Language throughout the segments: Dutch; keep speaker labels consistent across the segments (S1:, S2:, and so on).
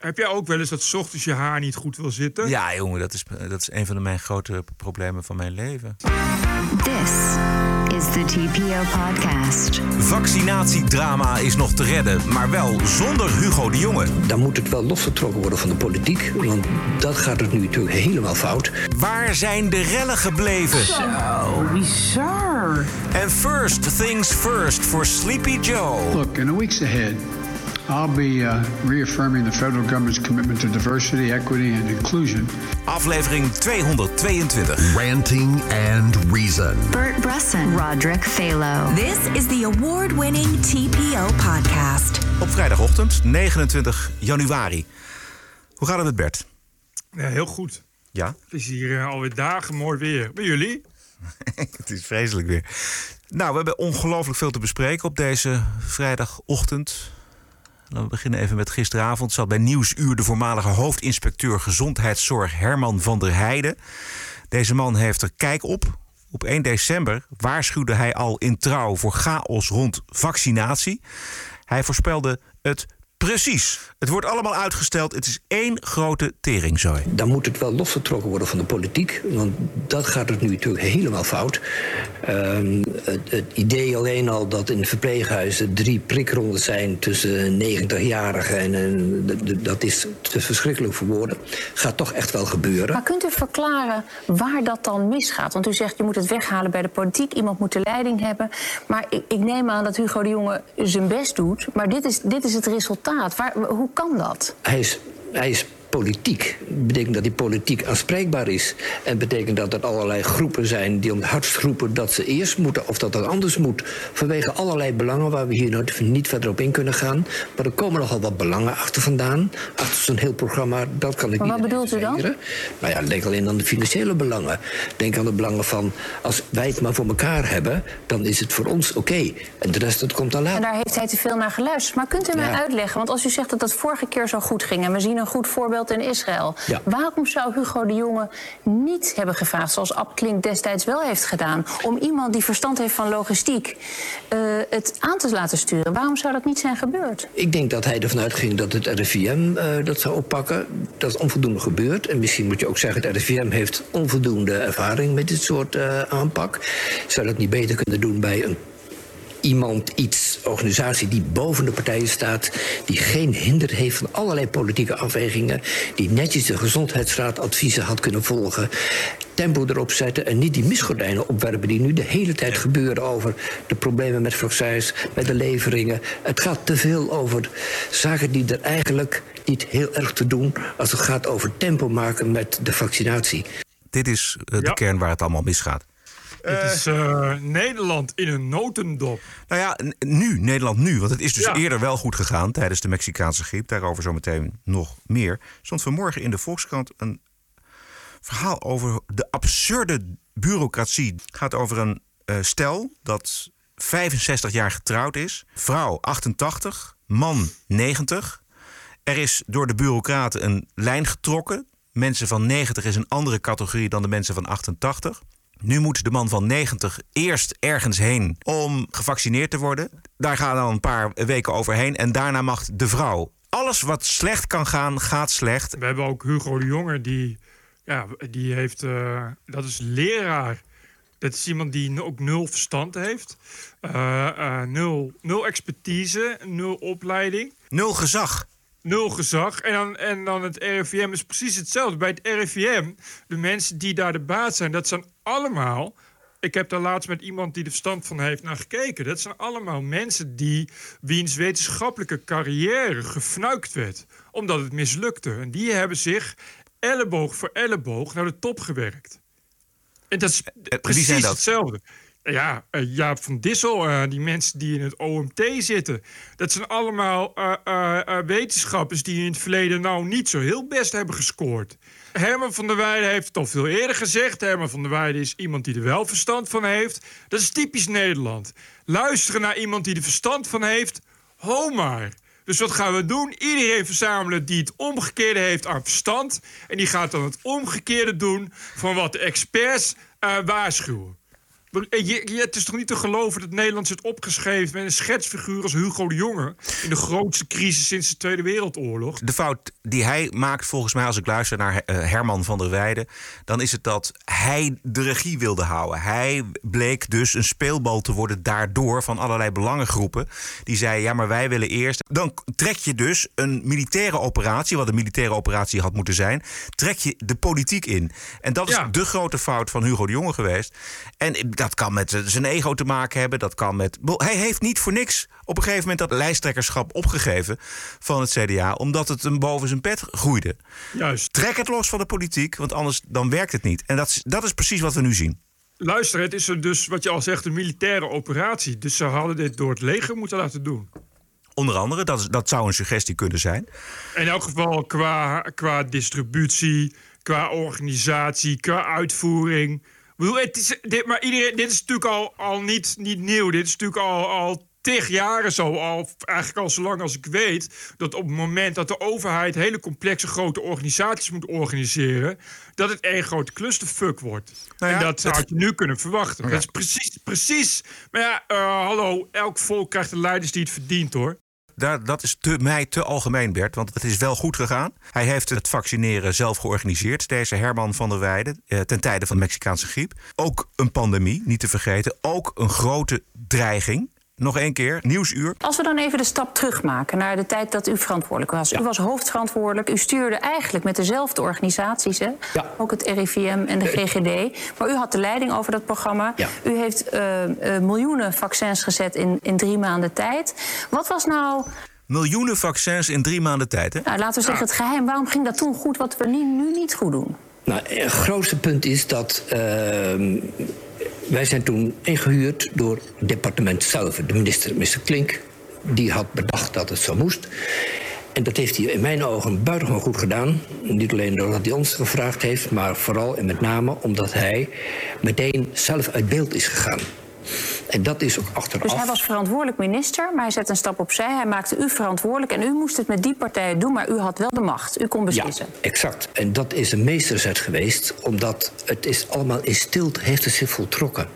S1: Heb jij ook wel eens dat 's ochtends je haar niet goed wil zitten?
S2: Ja, jongen, dat is, dat is een van de mijn grote problemen van mijn leven.
S3: This is the TPO podcast.
S2: Vaccinatiedrama is nog te redden, maar wel zonder Hugo de Jonge.
S4: Dan moet het wel losgetrokken worden van de politiek. Want dat gaat het nu natuurlijk helemaal fout.
S2: Waar zijn de rellen gebleven?
S5: Zo bizar.
S2: En first things first voor Sleepy Joe.
S6: Look, in the weeks ahead, I'll be uh, reaffirming the federal government's commitment to diversity, equity, and inclusion.
S2: Aflevering 222.
S7: Ranting and Reason.
S3: Bert Bresson, Roderick Phalo.
S8: This is the award winning TPO podcast.
S2: Op vrijdagochtend, 29 januari. Hoe gaat het met Bert?
S1: Ja, heel goed.
S2: Ja,
S1: Het is hier eh, alweer dagen mooi weer. Bij jullie?
S2: het is vreselijk weer. Nou, we hebben ongelooflijk veel te bespreken op deze vrijdagochtend. Laten we beginnen even met gisteravond. Zat bij Nieuwsuur de voormalige hoofdinspecteur gezondheidszorg Herman van der Heijden. Deze man heeft er kijk op. Op 1 december waarschuwde hij al in trouw voor chaos rond vaccinatie. Hij voorspelde het precies. Het wordt allemaal uitgesteld. Het is één grote teringzooi.
S4: Dan moet het wel losgetrokken worden van de politiek. Want dat gaat het nu natuurlijk helemaal fout. Ehm, het, het idee alleen al dat in verpleeghuizen drie prikrondes zijn tussen 90-jarigen en d- dat is te verschrikkelijk voor woorden. Gaat toch echt wel gebeuren.
S9: Maar kunt u verklaren waar dat dan misgaat? Want u zegt je moet het weghalen bij de politiek, iemand moet de leiding hebben. Maar ik, ik neem aan dat Hugo de Jonge zijn best doet. Maar dit is, dit is het resultaat. Waar, hoe kan dat?
S4: Hij is, hij is politiek. Dat betekent dat hij politiek aanspreekbaar is. En betekent dat er allerlei groepen zijn die om hardst roepen dat ze eerst moeten of dat dat anders moet. Vanwege allerlei belangen waar we hier niet verder op in kunnen gaan. Maar er komen nogal wat belangen achter vandaan. Achter zo'n heel programma, dat kan ik
S9: Maar
S4: niet
S9: wat bedoelt u dan?
S4: Nou ja, denk alleen aan de financiële belangen. Denk aan de belangen van als wij het maar voor elkaar hebben, dan is het voor ons oké. En de rest dat komt dan
S9: En
S4: later.
S9: daar heeft hij te veel naar geluisterd. Maar kunt u mij uitleggen? Want als u zegt dat dat vorige keer zo goed ging... en we zien een goed voorbeeld in Israël...
S4: Ja.
S9: waarom zou Hugo de Jonge niet hebben gevraagd... zoals Ab Klink destijds wel heeft gedaan... om iemand die verstand heeft van logistiek eh, het aan te laten sturen? Waarom zou dat niet zijn gebeurd?
S4: Ik denk dat hij ervan uitging dat het RIVM eh, dat zou oppakken. Dat is onvoldoende gebeurd. En misschien moet je ook zeggen, het RIVM heeft onvoldoende ervaring met dit soort eh, aanpak. Zou dat niet beter kunnen doen bij een iemand, iets, organisatie die boven de partijen staat, die geen hinder heeft van allerlei politieke afwegingen, die netjes de gezondheidsraadadviezen had kunnen volgen, tempo erop zetten en niet die misgordijnen opwerpen die nu de hele tijd gebeuren over de problemen met vaccins, met de leveringen. Het gaat te veel over zaken die er eigenlijk niet heel erg te doen als het gaat over tempo maken met de vaccinatie.
S2: Dit is eh, de
S1: Ja.
S2: kern waar het allemaal misgaat.
S1: Het is eh, Nederland in een notendop.
S2: Nou ja, nu, Nederland nu. Want het is dus
S1: Ja.
S2: eerder wel goed gegaan tijdens de Mexicaanse griep. Daarover zometeen nog meer. Stond vanmorgen in de Volkskrant een verhaal over de absurde bureaucratie. Het gaat over een eh, stel dat 65 jaar getrouwd is. Vrouw 88, man 90. Er is door de bureaucraten een lijn getrokken. Mensen van 90 is een andere categorie dan de mensen van 88. Nu moet de man van 90 eerst ergens heen om gevaccineerd te worden. Daar gaan dan een paar weken overheen en daarna mag de vrouw. Alles wat slecht kan gaan, gaat slecht.
S1: We hebben ook Hugo de Jonge, die, ja, die heeft, eh, dat is leraar. Dat is iemand die ook nul verstand heeft. Eh, eh, nul, nul expertise, nul opleiding.
S2: Nul gezag.
S1: Nul gezag. En dan, en dan het RIVM is precies hetzelfde. Bij het RIVM, de mensen die daar de baas zijn, dat zijn allemaal. Ik heb daar laatst met iemand die er verstand van heeft naar gekeken. Dat zijn allemaal mensen die wiens wetenschappelijke carrière gefnuikt werd. Omdat het mislukte. En die hebben zich elleboog voor elleboog naar de top gewerkt. En dat is
S2: wie
S1: precies hetzelfde. Ja, eh, Jaap van Dissel, eh, die mensen die in het OMT zitten. Dat zijn allemaal eh, wetenschappers die in het verleden nou niet zo heel best hebben gescoord. Herman van der Weijden heeft het al veel eerder gezegd. Herman van der Weijden is iemand die er wel verstand van heeft. Dat is typisch Nederland. Luisteren naar iemand die er verstand van heeft, ho maar. Dus wat gaan we doen? Iedereen verzamelen die het omgekeerde heeft aan verstand. En die gaat dan het omgekeerde doen van wat de experts waarschuwen. Je, je, het is toch niet te geloven dat Nederland zit opgeschreven met een schetsfiguur als Hugo de Jonge. in de grootste crisis sinds de Tweede Wereldoorlog.
S2: De fout die hij maakt, volgens mij, als ik luister naar eh, Herman van der Weijden. dan is het dat hij de regie wilde houden. Hij bleek dus een speelbal te worden daardoor van allerlei belangengroepen. die zeiden: ja, maar wij willen eerst. Dan trek je dus een militaire operatie, wat een militaire operatie had moeten zijn. trek je de politiek in. En dat is
S1: Ja.
S2: de grote fout van Hugo de Jonge geweest. En dat kan met zijn ego te maken hebben. Dat kan met. Hij heeft niet voor niks op een gegeven moment dat lijsttrekkerschap opgegeven van het CDA, omdat het hem boven zijn pet groeide.
S1: Juist.
S2: Trek het los van de politiek, want anders dan werkt het niet. En dat is, dat is precies wat we nu zien.
S1: Luister, het is er dus, wat je al zegt, een militaire operatie. Dus ze hadden dit door het leger moeten laten doen.
S2: Onder andere, dat, dat zou een suggestie kunnen zijn.
S1: In elk geval qua, qua distributie, qua organisatie, qua uitvoering. Ik bedoel, het is, dit, maar iedereen, dit is natuurlijk al, al niet, niet nieuw. Dit is natuurlijk al, al tig jaren zo. Al, eigenlijk al zolang als ik weet. Dat op het moment dat de overheid hele complexe grote organisaties moet organiseren. dat het één grote clusterfuck wordt.
S2: Nou ja,
S1: en dat
S2: het-
S1: had je nu kunnen verwachten.
S2: Ja.
S1: Dat is precies, precies. Maar ja, eh, hallo, elk volk krijgt de leiders die het verdient hoor.
S2: Dat is te, mij te algemeen, Bert, want het is wel goed gegaan. Hij heeft het vaccineren zelf georganiseerd, deze Herman van der Weijden, eh, ten tijde van de Mexicaanse griep. Ook een pandemie, niet te vergeten. Ook een grote dreiging. Nog één keer, nieuwsuur.
S9: Als we dan even de stap terugmaken naar de tijd dat u verantwoordelijk was. U was hoofdverantwoordelijk. U stuurde eigenlijk met dezelfde organisaties, hè?
S4: Ja.
S9: ook het RIVM en de GGD. Maar u had de leiding over dat programma.
S4: Ja.
S9: U heeft eh, eh, miljoenen vaccins gezet in, in drie maanden tijd. Wat was nou,
S2: Miljoenen vaccins in drie maanden tijd, hè?
S9: nou, laten we zeggen, het geheim? Waarom ging dat toen goed, wat we nu, nu niet goed doen?
S4: Nou, het grootste punt is dat ehm, wij zijn toen ingehuurd door het departement zelf. De minister, minister Klink, die had bedacht dat het zo moest. En dat heeft hij in mijn ogen buitengewoon goed gedaan. Niet alleen doordat hij ons gevraagd heeft, maar vooral en met name omdat hij meteen zelf uit beeld is gegaan. En dat is ook achteraf.
S9: Dus hij was verantwoordelijk minister, maar hij zette een stap opzij. Hij maakte u verantwoordelijk en u moest het met die partijen doen... maar u had wel de macht. U kon beslissen.
S4: Ja, exact. En dat is een meesterzet geweest, omdat het is allemaal in stilte heeft het zich voltrokken.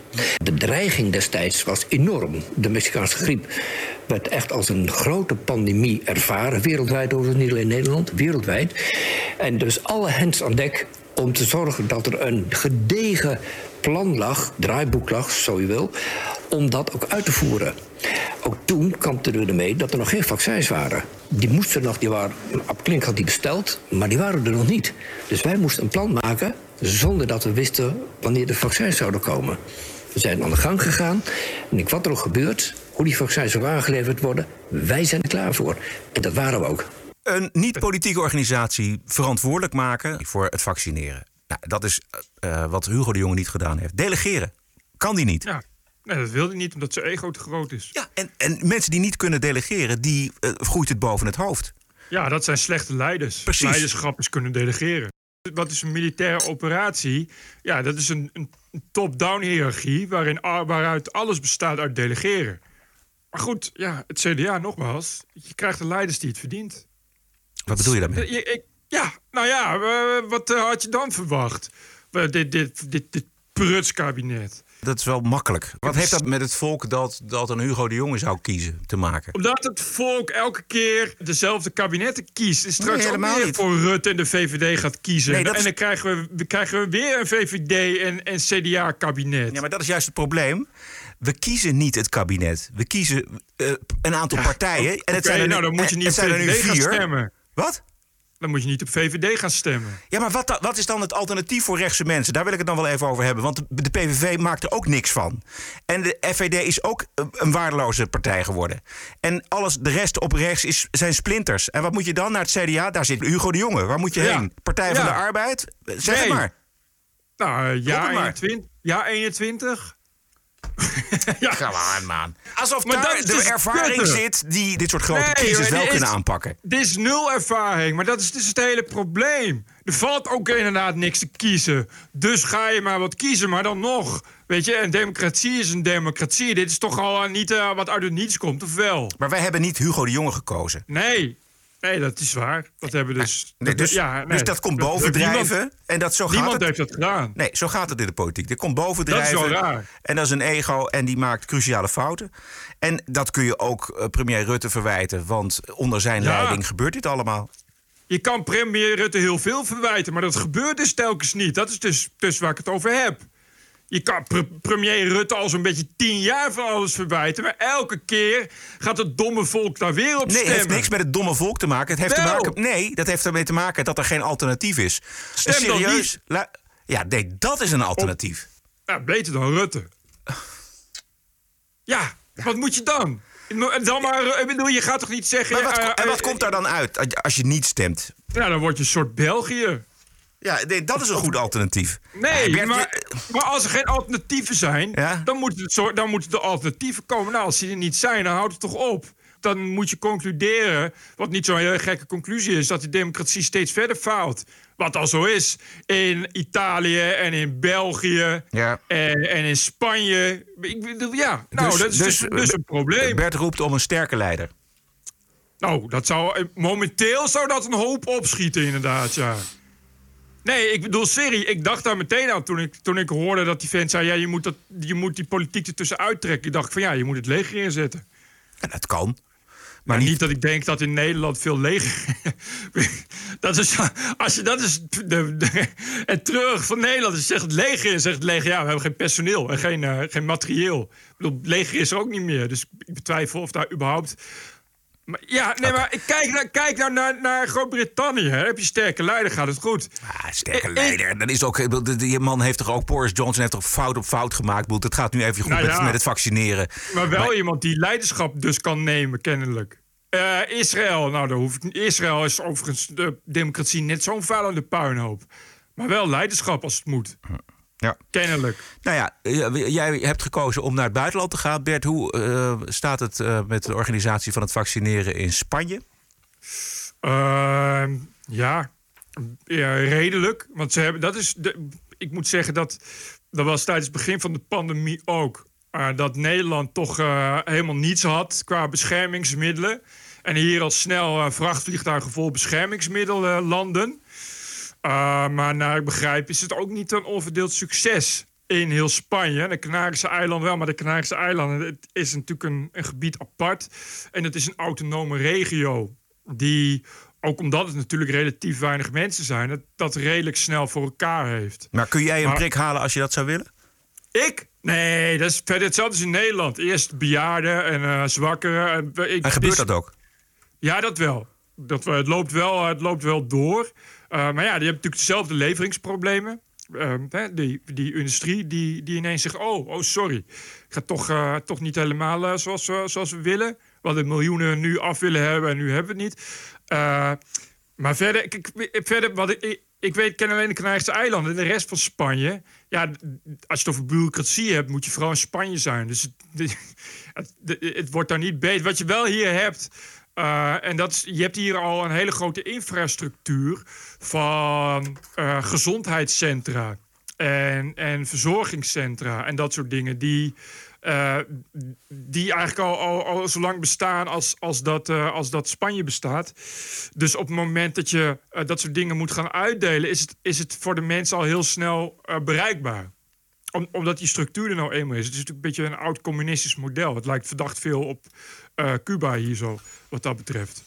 S4: De dreiging destijds was enorm. De Mexicaanse griep werd echt als een grote pandemie ervaren, wereldwijd overigens, niet alleen in Nederland, wereldwijd. En dus alle hens aan dek om te zorgen dat er een gedegen plan lag, draaiboek lag, zo je wil, om dat ook uit te voeren. Ook toen kampten we ermee dat er nog geen vaccins waren. Die moesten nog, die waren, Klink had die besteld, maar die waren er nog niet. Dus wij moesten een plan maken zonder dat we wisten wanneer de vaccins zouden komen. We zijn aan de gang gegaan en ik, wat er ook gebeurt, hoe die vaccins zullen aangeleverd worden, wij zijn er klaar voor. En dat waren we ook.
S2: Een niet-politieke organisatie verantwoordelijk maken voor het vaccineren. Nou, dat is eh, wat Hugo de Jonge niet gedaan heeft. Delegeren. Kan die niet.
S1: Ja, nee, dat wilde hij niet omdat zijn ego te groot is.
S2: Ja, en, en mensen die niet kunnen delegeren, die eh, groeit het boven het hoofd.
S1: Ja, dat zijn slechte leiders.
S2: Precies.
S1: Leiderschap is kunnen delegeren. Wat is een militaire operatie? Ja, dat is een, een top-down hiërarchie waarin, waaruit alles bestaat uit delegeren. Maar goed, ja, het CDA nogmaals, je krijgt de leiders die het verdient.
S2: Wat bedoel je daarmee?
S1: Ik- ja, nou ja, eh, wat eh, had je dan verwacht? Dit, dit, dit, dit prutskabinet.
S2: Dat is wel makkelijk. Wat heeft dat met het volk dat, dat een Hugo de Jonge zou kiezen te maken?
S1: Omdat het volk elke keer dezelfde kabinetten kiest. En straks
S2: Nee,
S1: ook weer
S2: niet.
S1: voor Rutte en de VVD gaat kiezen.
S2: Nee,
S1: En
S2: is-
S1: dan krijgen we, we krijgen we weer een VVD en, en CDA-kabinet.
S2: Ja, maar dat is juist het probleem. We kiezen niet het kabinet. We kiezen eh, een aantal partijen. En het zijn er nu,
S1: nou, dan moet je niet op
S2: zijn er nu vier.
S1: stemmen.
S2: Wat?
S1: Dan moet je niet op VVD gaan stemmen.
S2: Ja, maar wat, wat is dan het alternatief voor rechtse mensen? Daar wil ik het dan wel even over hebben. Want de, PVV maakt er ook niks van. En de FVD is ook een, waardeloze partij geworden. En alles, de rest op rechts is, zijn splinters. En wat moet je dan naar het CDA? Daar zit Hugo de Jonge. Waar moet je
S1: Ja.
S2: heen? Partij van
S1: Ja.
S2: de Arbeid? Zeg het maar.
S1: Nou, ja,
S2: het maar.
S1: 21. Ja, 21.
S2: Come on, man. Alsof
S1: Maar
S2: daar de
S1: dus
S2: ervaring zit die dit soort grote
S1: Nee,
S2: crisis wel kunnen
S1: is-
S2: aanpakken.
S1: Dit is nul ervaring, maar dat is dus het hele probleem. Er valt ook inderdaad niks te kiezen. Dus ga je maar wat kiezen, maar dan nog. Weet je, een democratie is een democratie. Dit is toch al niet eh, wat uit het niets komt, of wel?
S2: Maar wij hebben niet Hugo de Jonge gekozen.
S1: Nee. Nee, dat is waar. Dat hebben dus.
S2: Nee, dus,
S1: ja, nee.
S2: dus dat komt
S1: Dat-
S2: bovendrijven.
S1: Niemand,
S2: en dat zo gaat
S1: niemand
S2: het.
S1: heeft dat gedaan.
S2: Nee, zo gaat het in de politiek. Er komt
S1: Dat is
S2: bovendrijven.
S1: wel raar.
S2: En dat is een ego en die maakt cruciale fouten. En dat kun je ook eh, premier Rutte verwijten. Want onder zijn
S1: Ja.
S2: leiding gebeurt dit allemaal.
S1: Je kan premier Rutte heel veel verwijten, maar dat gebeurt dus telkens niet. Dat is dus, dus waar ik het over heb. Je kan pre- premier Rutte al zo'n beetje tien jaar van alles verwijten... maar elke keer gaat het domme volk daar weer op
S2: Nee, het
S1: stemmen.
S2: heeft niks met het domme volk te maken. Het heeft te maken nee, dat heeft ermee te maken dat er geen alternatief is.
S1: Stem
S2: Een serieus. ja, nee, dat is een alternatief.
S1: Ja, beter dan Rutte. Ja, wat moet je dan? Dan maar, ik bedoel, je gaat toch niet zeggen...
S2: Maar wat,
S1: eh,
S2: en wat
S1: eh,
S2: komt daar dan uit als je niet stemt?
S1: Ja, dan word je een soort België.
S2: Ja, nee, dat is een goed alternatief.
S1: Nee,
S2: Bert,
S1: maar, maar als er geen alternatieven zijn,
S2: Ja?
S1: dan, moeten het zo, dan moeten de alternatieven komen. Nou, als die er niet zijn, dan houdt het toch op. Dan moet je concluderen, wat niet zo'n hele gekke conclusie is, dat die democratie steeds verder faalt. Wat al zo is in Italië en in België
S2: Ja.
S1: en, en in Spanje. Ik ja, nou, dat is dus, dus een probleem.
S2: Bert roept om een sterke leider.
S1: Nou, dat zou, momenteel zou dat een hoop opschieten, inderdaad, ja. Nee, ik bedoel, serie. Ik dacht daar meteen aan toen ik, toen ik hoorde dat die vent zei... Ja, je moet, dat, je moet die politiek ertussen uittrekken. Ik dacht van ja, je moet het leger inzetten.
S2: En dat kan.
S1: Maar niet,
S2: niet,
S1: dat ik denk dat in Nederland veel leger... dat is, als je dat is de, de, het terug van Nederland is, zegt het leger zegt het leger... ja, we hebben geen personeel en geen, eh, geen materieel. Ik bedoel, het leger is er ook niet meer. Dus ik betwijfel of daar überhaupt... Maar, ja, nee, maar kijk, naar, kijk nou naar, naar Groot-Brittannië. Heb je sterke leider, gaat het goed.
S2: ah, sterke
S1: Ik-
S2: leider. Dat is ook, die man heeft toch ook, Boris Johnson heeft toch fout op fout gemaakt. Het gaat nu even goed
S1: Nou
S2: met,
S1: ja.
S2: met het vaccineren.
S1: Maar wel iemand die leiderschap dus kan nemen, kennelijk. Eh, Israël, nou, daar hoef ik. Israël is overigens de democratie net zo'n vuilende puinhoop. Maar wel leiderschap als het moet.
S2: Ja.
S1: Kennelijk.
S2: Nou ja, eh, jij hebt gekozen om naar het buitenland te gaan. Bert, hoe eh, staat het eh, met de organisatie van het vaccineren in Spanje?
S1: Ehm, ja, ja, redelijk. Want ze hebben, dat is de, ik moet zeggen dat dat was tijdens het begin van de pandemie ook. dat Nederland toch helemaal niets had qua beschermingsmiddelen. En hier al snel vrachtvliegtuigen vol beschermingsmiddelen landen. Uh, maar naar ik begrijp is het ook niet een onverdeeld succes in heel Spanje. De Canarische eilanden wel, maar de Canarische eilanden het is natuurlijk een, een gebied apart. En het is een autonome regio die, ook omdat het natuurlijk relatief weinig mensen zijn... dat, dat redelijk snel voor elkaar heeft.
S2: Maar kun jij een
S1: Maar-
S2: prik halen als je dat zou willen?
S1: Ik? Nee, dat is verder hetzelfde als in Nederland. Eerst bejaarden en eh zwakkeren. En, ik,
S2: En gebeurt
S1: dus-
S2: dat ook?
S1: Ja, dat wel. Dat, het, loopt wel het loopt wel door. Uh, maar ja, die hebben natuurlijk dezelfde leveringsproblemen. Hè, die, die industrie die, die ineens zegt... oh, oh sorry, ik ga toch, uh, toch niet helemaal uh, zoals, zoals we willen. We hadden miljoenen nu af willen hebben en nu hebben we het niet. Maar verder, ik, verder wat ik, ik, weet, ken alleen de Canarische eilanden en de rest van Spanje. Ja, als je het over bureaucratie hebt, moet je vooral in Spanje zijn. Dus het, het, het, het wordt daar niet beter. Wat je wel hier hebt... Uh, en dat je hebt hier al een hele grote infrastructuur van uh, gezondheidscentra en, en verzorgingscentra en dat soort dingen die, uh, die eigenlijk al, al, al zo lang bestaan als, als, dat, als dat Spanje bestaat. Dus op het moment dat je dat soort dingen moet gaan uitdelen, is het, is het voor de mensen al heel snel bereikbaar. Om, omdat die structuur er nou eenmaal is. Het is natuurlijk een beetje een oud communistisch model. Het lijkt verdacht veel op Cuba hier zo, wat dat betreft.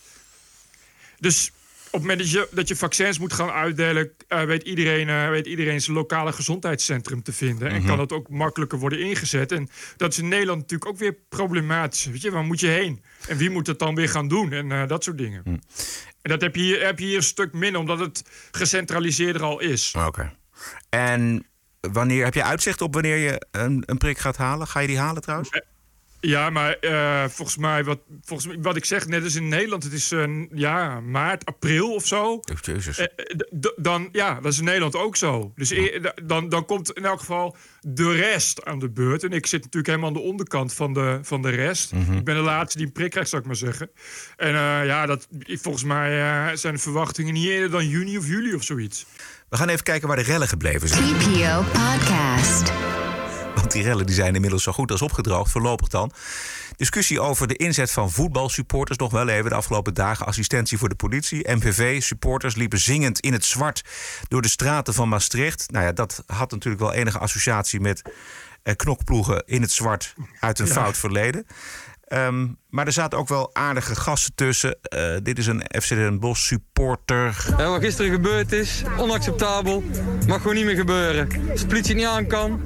S1: Dus op het moment dat je, dat je vaccins moet gaan uitdelen... Uh, weet, iedereen, uh, weet iedereen zijn lokale gezondheidscentrum te vinden. En mm -hmm. kan dat ook makkelijker worden ingezet. En dat is in Nederland natuurlijk ook weer problematisch. Weet je, waar moet je heen? En wie moet dat dan weer gaan doen? En dat soort dingen. Mm. En dat heb je, hier, heb je hier een stuk minder, omdat het gecentraliseerder al is.
S2: Oké. Okay. En wanneer heb je uitzicht op wanneer je een, een prik gaat halen? Ga je die halen trouwens?
S1: Ja, maar uh, volgens mij, wat, volgens mij, wat ik zeg, net als in Nederland, het is uh, ja, maart, april of zo.
S2: Oh, Jezus.
S1: Uh, dan, ja, dat is in Nederland ook zo. Dus ja. dan, dan komt in elk geval de rest aan de beurt. En ik zit natuurlijk helemaal aan de onderkant van de, van de rest.
S2: Mhm.
S1: Mm -hmm. Ik ben de laatste die een prik krijgt, zou ik maar zeggen. En ja, dat, volgens mij zijn de verwachtingen niet eerder dan juni of juli of zoiets.
S2: We gaan even kijken waar de rellen gebleven zijn.
S3: TPO Podcast.
S2: Want die rellen die zijn inmiddels zo goed als opgedroogd, voorlopig dan. Discussie over de inzet van voetbalsupporters nog wel even de afgelopen dagen. Assistentie voor de politie. MVV-supporters liepen zingend in het zwart door de straten van Maastricht. Nou ja, dat had natuurlijk wel enige associatie met eh, knokploegen in het zwart uit een fout verleden. Ehm, maar er zaten ook wel aardige gasten tussen. Uh, dit is een FC Den Bosch supporter.
S10: Ja, wat gisteren gebeurd is, onacceptabel. Mag gewoon niet meer gebeuren. Als de politie het niet aan kan,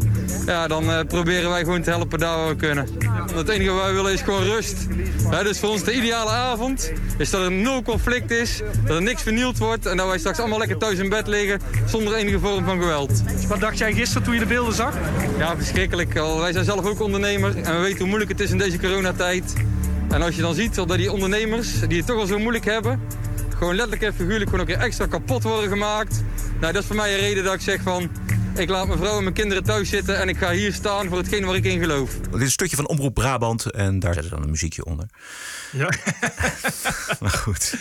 S10: ja, dan uh, proberen wij gewoon te helpen daar waar we kunnen. Het enige wat wij willen is gewoon rust. Ja, dus voor ons de ideale avond is dat er nul conflict is, dat er niks vernield wordt... en dat wij straks allemaal lekker thuis in bed liggen zonder enige vorm van geweld.
S11: Wat dacht jij gisteren toen je de beelden zag?
S10: Ja, verschrikkelijk. Wij zijn zelf ook ondernemer en we weten hoe moeilijk het is in deze coronatijd... En als je dan ziet dat die ondernemers, die het toch al zo moeilijk hebben... gewoon letterlijk en figuurlijk gewoon ook extra kapot worden gemaakt... Nou, dat is voor mij een reden dat ik zeg van... Ik laat mijn vrouw en mijn kinderen thuis zitten en ik ga hier staan voor hetgeen waar ik in geloof.
S2: Dit is een stukje van Omroep Brabant en daar zet dan een muziekje onder.
S1: Ja.
S2: maar goed.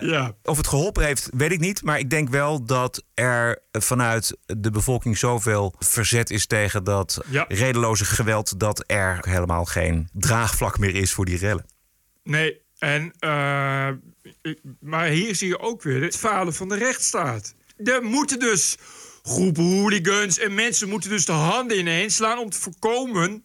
S1: Ja.
S2: Of het geholpen heeft, weet ik niet. Maar ik denk wel dat er vanuit de bevolking zoveel verzet is tegen dat
S1: Ja.
S2: redeloze geweld. dat er helemaal geen draagvlak meer is voor die rellen.
S1: Nee, en, eh, ik- maar hier zie je ook weer het falen van de rechtsstaat. Er moeten dus groepen hooligans en mensen moeten dus de handen ineen slaan om te voorkomen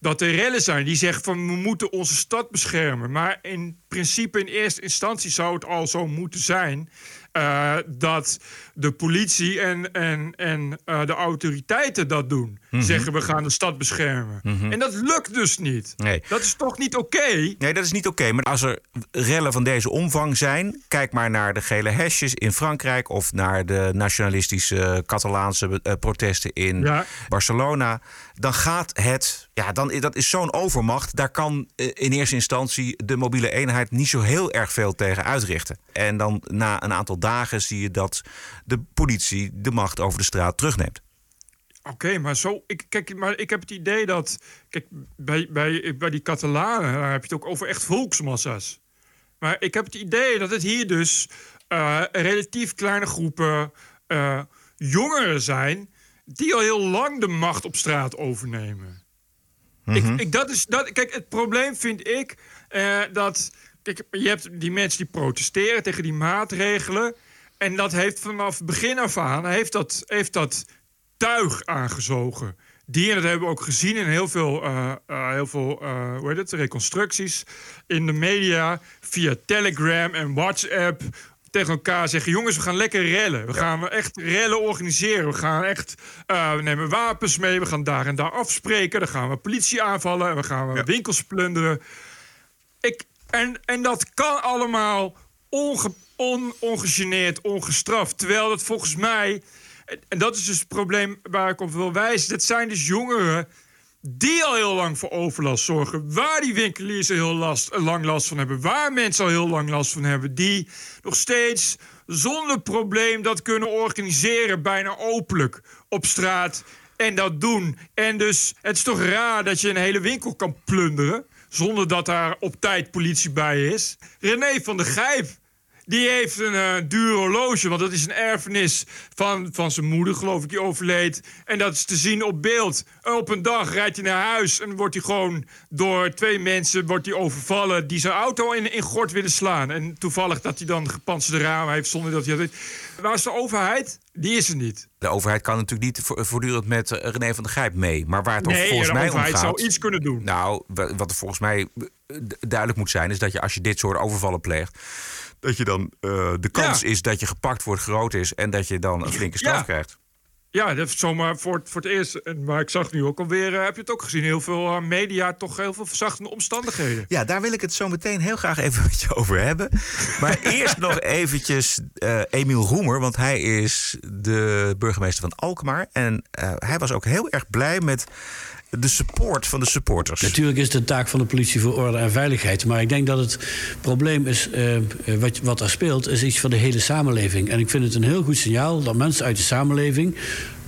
S1: dat er rellen zijn die zeggen van we moeten onze stad beschermen. Maar in principe in eerste instantie zou het al zo moeten zijn eh, dat de politie en, en, en eh, de autoriteiten dat doen.
S2: Mhm.
S1: Zeggen we gaan de stad beschermen. En dat lukt dus niet.
S2: Nee.
S1: Dat is toch niet oké?
S2: Nee, dat is niet oké. Maar als er rellen van deze omvang zijn, kijk maar naar de gele hesjes in Frankrijk of naar de nationalistische Catalaanse eh, protesten in
S1: Ja.
S2: Barcelona. Dan gaat het, ja, dan, dat is zo'n overmacht. Daar kan eh, in eerste instantie de mobiele eenheid niet zo heel erg veel tegen uitrichten. En dan na een aantal dagen zie je dat de politie de macht over de straat terugneemt.
S1: Oké, maar zo. Ik, kijk, maar ik heb het idee dat. Kijk, bij, bij, bij die Catalanen daar heb je het ook over echt volksmassa's. Maar ik heb het idee dat het hier dus eh, relatief kleine groepen eh, jongeren zijn. die al heel lang de macht op straat overnemen. ik, ik, dat is, dat, kijk, het probleem vind ik eh, dat. Kijk, je hebt die mensen die protesteren tegen die maatregelen. En dat heeft vanaf het begin af aan heeft dat, heeft dat tuig aangezogen. Die, en dat hebben we ook gezien in heel veel, eh, eh, heel veel eh, hoe heet het, reconstructies in de media, via Telegram en WhatsApp. Tegen elkaar zeggen: jongens, we gaan lekker rellen. We gaan echt rellen organiseren. We gaan echt. we nemen wapens mee. We gaan daar en daar afspreken. Dan gaan we politie aanvallen. En we gaan we winkels plunderen. Ik, en, en dat kan allemaal onge, on, ongegeneerd, ongestraft. Terwijl dat volgens mij. En, dat is dus het probleem waar ik op wil wijzen. Dat zijn dus jongeren die al heel lang voor overlast zorgen. Waar die winkeliers al heel last, lang last van hebben. Waar mensen al heel lang last van hebben. Die nog steeds zonder probleem dat kunnen organiseren. Bijna openlijk op straat. En dat doen. En dus het is toch raar dat je een hele winkel kan plunderen. Zonder dat daar op tijd politie bij is. René van der Gijp. Die heeft een eh, duur horloge, want dat is een erfenis van, van zijn moeder, geloof ik, die overleed. En dat is te zien op beeld. En op een dag rijdt hij naar huis en wordt hij gewoon door twee mensen wordt hij overvallen die zijn auto in, in gort willen slaan. En toevallig dat hij dan gepantserde ramen heeft zonder dat hij dat weet. Waar is de overheid? Die is er niet.
S2: De overheid kan natuurlijk niet vo- voortdurend met eh, René van der Grijp mee. Maar waar het
S1: Nee,
S2: volgens mij om
S1: overheid
S2: gaat...
S1: zou iets kunnen doen.
S2: Nou, wa- wat er volgens mij eh, duidelijk moet zijn... is dat je als je dit soort overvallen pleegt... dat je dan eh, de kans
S1: Ja.
S2: is dat je gepakt wordt groot is... en dat je dan een flinke straf
S1: Ja.
S2: krijgt.
S1: Ja, dat is zomaar voor, het- voor het eerst. En, maar ik zag nu ook alweer, eh, heb je het ook gezien, heel veel eh, media, toch heel veel verzachtende omstandigheden.
S2: Ja, daar wil ik het zo meteen heel graag even met je over hebben. Maar eerst nog eventjes eh, Emiel Roemer, want hij is de burgemeester van Alkmaar. En eh, hij was ook heel erg blij met de support van de supporters.
S12: Natuurlijk is het de taak van de politie voor orde en veiligheid. Maar ik denk dat het probleem is, eh, eh, wat, wat daar speelt, is iets voor de hele samenleving. En ik vind het een heel goed signaal dat mensen uit de samenleving,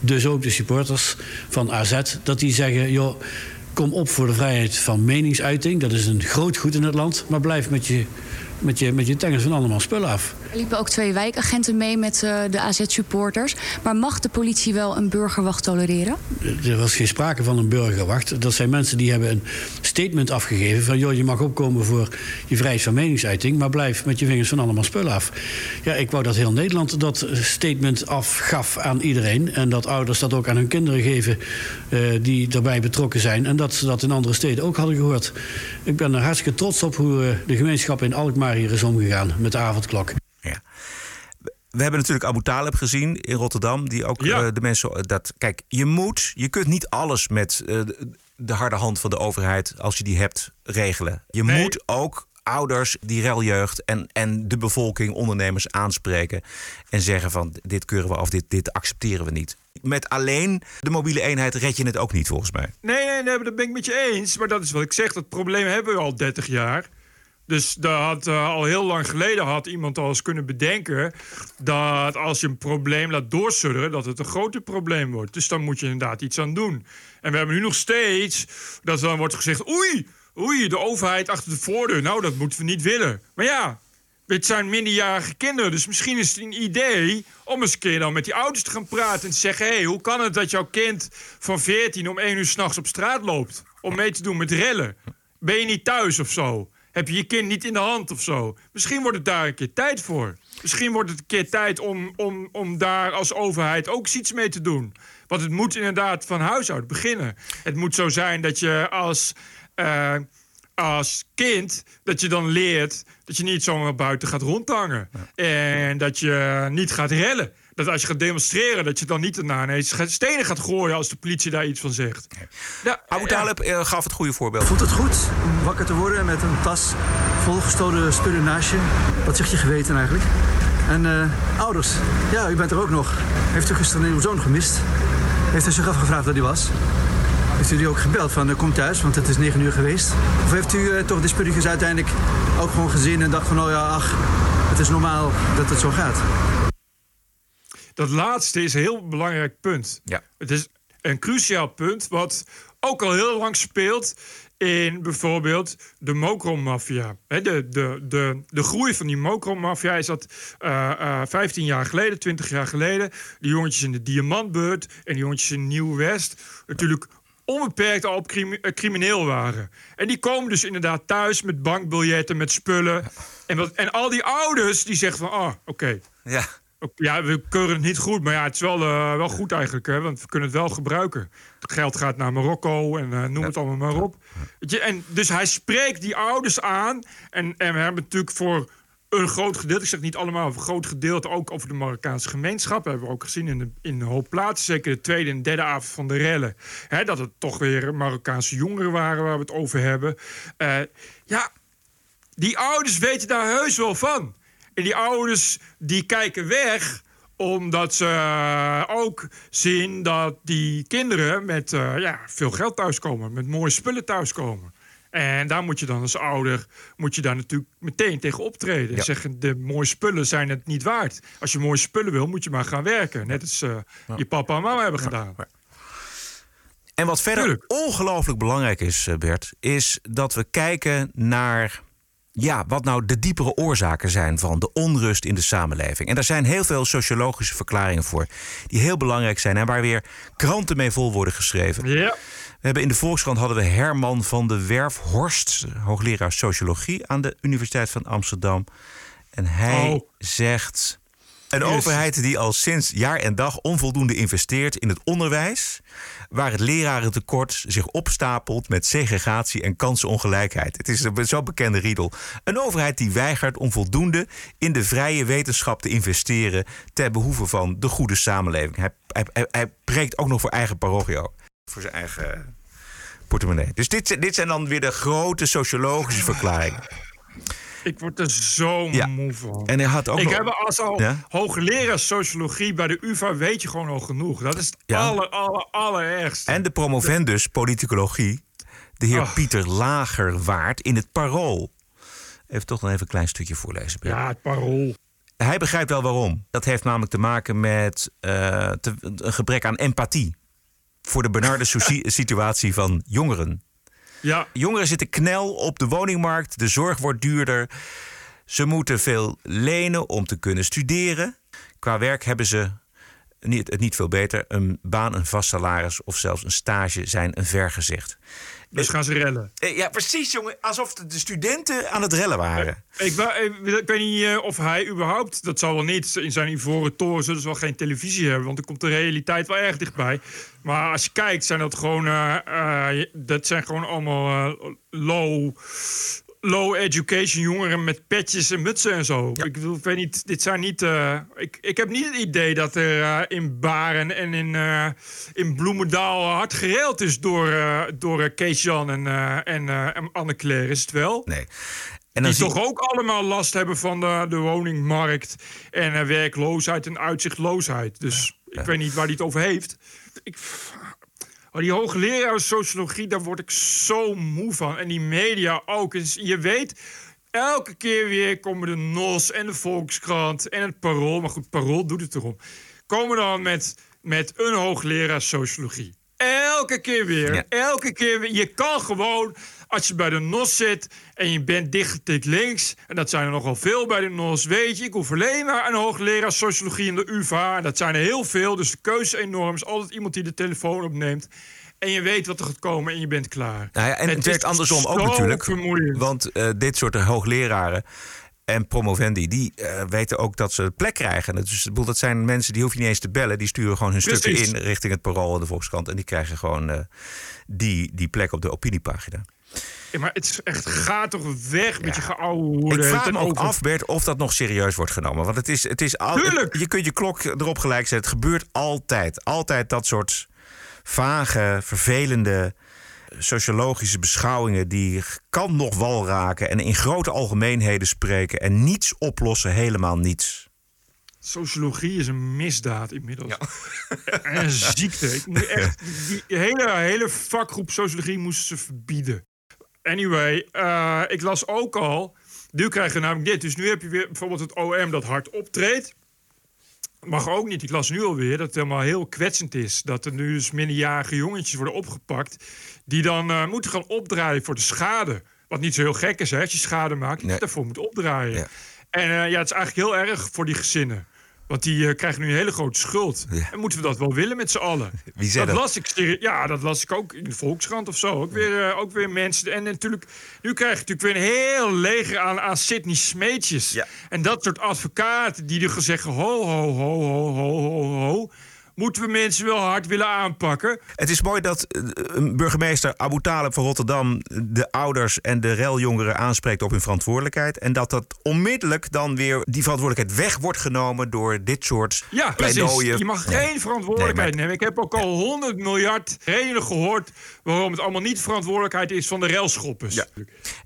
S12: dus ook de supporters van AZ, dat die zeggen: joh, kom op voor de vrijheid van meningsuiting. Dat is een groot goed in het land. Maar blijf met je met je, met je tengels van allemaal spullen af.
S13: Er liepen ook twee wijkagenten mee met uh, de AZ-supporters. Maar mag de politie wel een burgerwacht tolereren?
S12: Er was geen sprake van een burgerwacht. Dat zijn mensen die hebben een statement afgegeven van... joh, je mag opkomen voor je vrijheid van meningsuiting... maar blijf met je vingers van allemaal spullen af. Ja, ik wou dat heel Nederland dat statement afgaf aan iedereen... en dat ouders dat ook aan hun kinderen geven uh, die daarbij betrokken zijn... en dat ze dat in andere steden ook hadden gehoord. Ik ben er hartstikke trots op hoe uh, de gemeenschap in Alkmaar hier is omgegaan met de avondklok.
S2: Ja. We hebben natuurlijk Abu Talib gezien in Rotterdam, die ook
S1: Ja.
S2: uh, de mensen dat. Kijk, je moet, je kunt niet alles met uh, de harde hand van de overheid, als je die hebt, regelen. Je
S1: Nee.
S2: moet ook ouders, die reljeugd en, en de bevolking, ondernemers aanspreken en zeggen van dit keuren we af, dit, dit accepteren we niet. Met alleen de mobiele eenheid red je het ook niet volgens mij.
S1: Nee, nee, nee, dat ben ik met je eens. Maar dat is wat ik zeg. Dat probleem hebben we al 30 jaar. Dus daar had, uh, al heel lang geleden had iemand al eens kunnen bedenken... dat als je een probleem laat doorsudderen... dat het een groter probleem wordt. Dus dan moet je inderdaad iets aan doen. En we hebben nu nog steeds dat dan wordt gezegd... oei, oei, de overheid achter de voordeur. Nou, dat moeten we niet willen. Maar ja, dit zijn minderjarige kinderen. Dus misschien is het een idee om eens een keer dan met die ouders te gaan praten... en te zeggen, hé, hey, hoe kan het dat jouw kind van 14 om 1 uur s'nachts op straat loopt... om mee te doen met rellen? Ben je niet thuis of zo? Heb je je kind niet in de hand of zo? Misschien wordt het daar een keer tijd voor. Misschien wordt het een keer tijd om, om, om daar als overheid ook iets mee te doen. Want het moet inderdaad van huis uit beginnen. Het moet zo zijn dat je als, uh, als kind... dat je dan leert dat je niet zomaar buiten gaat rondhangen. Ja. En dat je niet gaat rellen. Dat als je gaat demonstreren, dat je dan niet daarna ineens stenen gaat gooien als de politie daar iets van zegt.
S2: Ja, Abu Talib ja. gaf het goede voorbeeld.
S14: Voelt het goed om wakker te worden met een tas volgestolen spullen naast je? Wat zegt je geweten eigenlijk? En uh, ouders, ja, u bent er ook nog. Heeft u gisteren uw zoon gemist? Heeft u zich afgevraagd waar hij was? Heeft u die ook gebeld van uh, kom thuis, want het is negen uur geweest? Of heeft u uh, toch de spulletjes uiteindelijk ook gewoon gezien en dacht van oh ja, ach, het is normaal dat het zo gaat?
S1: Dat laatste is een heel belangrijk punt.
S2: Ja.
S1: Het is een cruciaal punt wat ook al heel lang speelt in bijvoorbeeld de mokromafia. De, de, de, de groei van die mokromafia is dat uh, uh, 15 jaar geleden, 20 jaar geleden... de jongetjes in de Diamantbeurt en de jongetjes in Nieuw-West... natuurlijk onbeperkt al op crimi crimineel waren. En die komen dus inderdaad thuis met bankbiljetten, met spullen. En, wat, en al die ouders die zeggen van, ah, oké... Okay.
S2: Ja.
S1: Ja, we keuren het niet goed, maar ja, het is wel, uh, wel goed eigenlijk, hè, want we kunnen het wel gebruiken. Het geld gaat naar Marokko en uh, noem ja. het allemaal maar op. Je, en dus hij spreekt die ouders aan. En, en we hebben natuurlijk voor een groot gedeelte, ik zeg niet allemaal, een groot gedeelte ook over de Marokkaanse gemeenschap. Dat hebben we ook gezien in, de, in een hoop plaatsen, zeker de tweede en derde avond van de rellen. Hè, dat het toch weer Marokkaanse jongeren waren waar we het over hebben. Uh, ja, die ouders weten daar heus wel van. En die ouders die kijken weg omdat ze uh, ook zien dat die kinderen met uh, ja, veel geld thuiskomen, met mooie spullen thuiskomen. En daar moet je dan als ouder moet je daar natuurlijk meteen tegen optreden. Ja. Zeggen, de mooie spullen zijn het niet waard. Als je mooie spullen wil, moet je maar gaan werken. Net als uh, ja. je papa en mama hebben gedaan. Ja.
S2: En wat verder Tuurlijk. ongelooflijk belangrijk is, eh, Bert, is dat we kijken naar ja, wat nou de diepere oorzaken zijn van de onrust in de samenleving. En daar zijn heel veel sociologische verklaringen voor, die heel belangrijk zijn en waar weer kranten mee vol worden geschreven.
S1: Ja.
S2: We hebben in de Volkskrant hadden we Herman van de Werfhorst, hoogleraar sociologie aan de Universiteit van Amsterdam. En hij oh. zegt. Een overheid die al sinds jaar en dag onvoldoende investeert in het onderwijs, waar het lerarentekort zich opstapelt met segregatie en kansenongelijkheid. Het is een zo bekende riedel. Een overheid die weigert om voldoende in de vrije wetenschap te investeren ter behoeve van de goede samenleving. Hij, hij, hij, preekt ook nog voor eigen parochio, voor zijn eigen portemonnee. Dus dit, dit zijn dan weer de grote sociologische verklaringen.
S1: Ik word er zo ja. moe van.
S2: En hij had ook
S1: ik
S2: nog...
S1: heb als al ja? hoogleraar sociologie bij de UvA weet je gewoon al genoeg. Dat is het ja. aller, aller, allerergste.
S2: En de promovendus politicologie, de heer. Pieter Lagerwaard in het Parool. Even toch nog even een klein stukje voorlezen.
S1: Ja, het Parool.
S2: Hij begrijpt wel waarom. Dat heeft namelijk te maken met uh, te, een gebrek aan empathie. Voor de benarde situatie van jongeren.
S1: Ja.
S2: Jongeren zitten knel op de woningmarkt. De zorg wordt duurder. Ze moeten veel lenen om te kunnen studeren. Qua werk hebben ze niet, het niet veel beter. Een baan, een vast salaris of zelfs een stage zijn een vergezicht.
S1: Dus gaan ze rellen.
S2: Eh, Ja, precies, jongen. Alsof de studenten aan het rellen waren.
S1: Ik, wa- ik, weet niet eh, of hij überhaupt, dat zal wel niet, in zijn ivoren toren zullen ze wel geen televisie hebben, want dan komt de realiteit wel erg dichtbij. Maar als je kijkt, zijn dat gewoon, eh, eh, dat zijn gewoon allemaal eh, low, low education jongeren met petjes en mutsen en zo. Ik, bedoel, ik weet niet, dit zijn niet, eh, ik, ik heb niet het idee dat er eh, in Baren en in, eh, in Bloemendaal hard gereeld is door, eh, door Kees Jan en, eh, en, eh, en Anne-Claire, is het wel?
S2: Nee. En dan
S1: die
S2: zie-
S1: toch ook allemaal last hebben van de, de woningmarkt en eh, werkloosheid en uitzichtloosheid. Dus ik weet niet waar hij het over heeft. Ik, oh, die hoogleraar sociologie, daar word ik zo moe van. En die media ook. Je weet, elke keer weer komen de NOS en de Volkskrant en het Parool. Maar goed, Parool doet het erom. Komen dan met, met een hoogleraar sociologie. Elke keer weer. Elke keer weer. Je kan gewoon, als je bij de NOS zit en je bent dichtgetikt links, en dat zijn er nogal veel bij de NOS, weet je, ik hoef alleen maar een hoogleraar sociologie in de UvA. En dat zijn er heel veel, dus de keuze is enorm. Er is altijd iemand die de telefoon opneemt. En je weet wat er gaat komen en je bent klaar.
S2: Nou ja, en het, werkt andersom ook natuurlijk.
S1: vermoeiend.
S2: Want eh, dit soort hoogleraren en promovendi, die eh, weten ook dat ze plek krijgen. Dus, bedoel, dat zijn mensen die hoef je niet eens te bellen. Die sturen gewoon hun stukken
S1: Precies.
S2: in richting het Parool en de Volkskrant. En die krijgen gewoon eh, die, die plek op de opiniepagina.
S1: Ja, maar het is echt, ga toch weg met je geouwe
S2: Ik vraag me ook af, Bert, of dat nog serieus wordt genomen. Want het is, het is al, je kunt je klok erop gelijk zetten. Het gebeurt altijd. Altijd dat soort vage, vervelende sociologische beschouwingen... die kan nog wal raken en in grote algemeenheden spreken... en niets oplossen, helemaal niets.
S1: Sociologie is een misdaad inmiddels. En een ziekte. Ik moet echt, die, hele, hele vakgroep sociologie moesten ze verbieden. Anyway, eh, ik las ook al. Nu krijg je namelijk dit. Dus nu heb je weer bijvoorbeeld het OM dat hard optreedt. Mag ook niet. Ik las nu alweer dat het helemaal heel kwetsend is. Dat er nu dus minderjarige jongetjes worden opgepakt. Die dan eh, moeten gaan opdraaien voor de schade. Wat niet zo heel gek is, hè, als je schade maakt. Je daarvoor moet opdraaien. En eh, ja, het is eigenlijk heel erg voor die gezinnen. Want die eh, krijgen nu een hele grote schuld. En moeten we dat wel willen met z'n allen?
S2: Wie zei
S1: dat?
S2: dat?
S1: las ik, ja, dat las ik ook in de Volkskrant of zo. Ook weer, eh, ook weer mensen. En natuurlijk, nu krijg je natuurlijk weer een heel leger aan, aan Sidney Smeetjes. En dat soort advocaten die er zeggen: ho, ho, ho, ho, ho, ho, ho. Moeten we mensen wel hard willen aanpakken?
S2: Het is mooi dat eh, burgemeester Abu Talib van Rotterdam... de ouders en de reljongeren aanspreekt op hun verantwoordelijkheid... en dat dat onmiddellijk dan weer die verantwoordelijkheid weg wordt genomen... door dit soort
S1: Ja, precies.
S2: pleidooien.
S1: Je mag geen verantwoordelijkheid
S2: Nee, maar-
S1: nemen. Ik heb ook al 100 miljard redenen gehoord waarom het allemaal niet verantwoordelijkheid is van de railschoppers.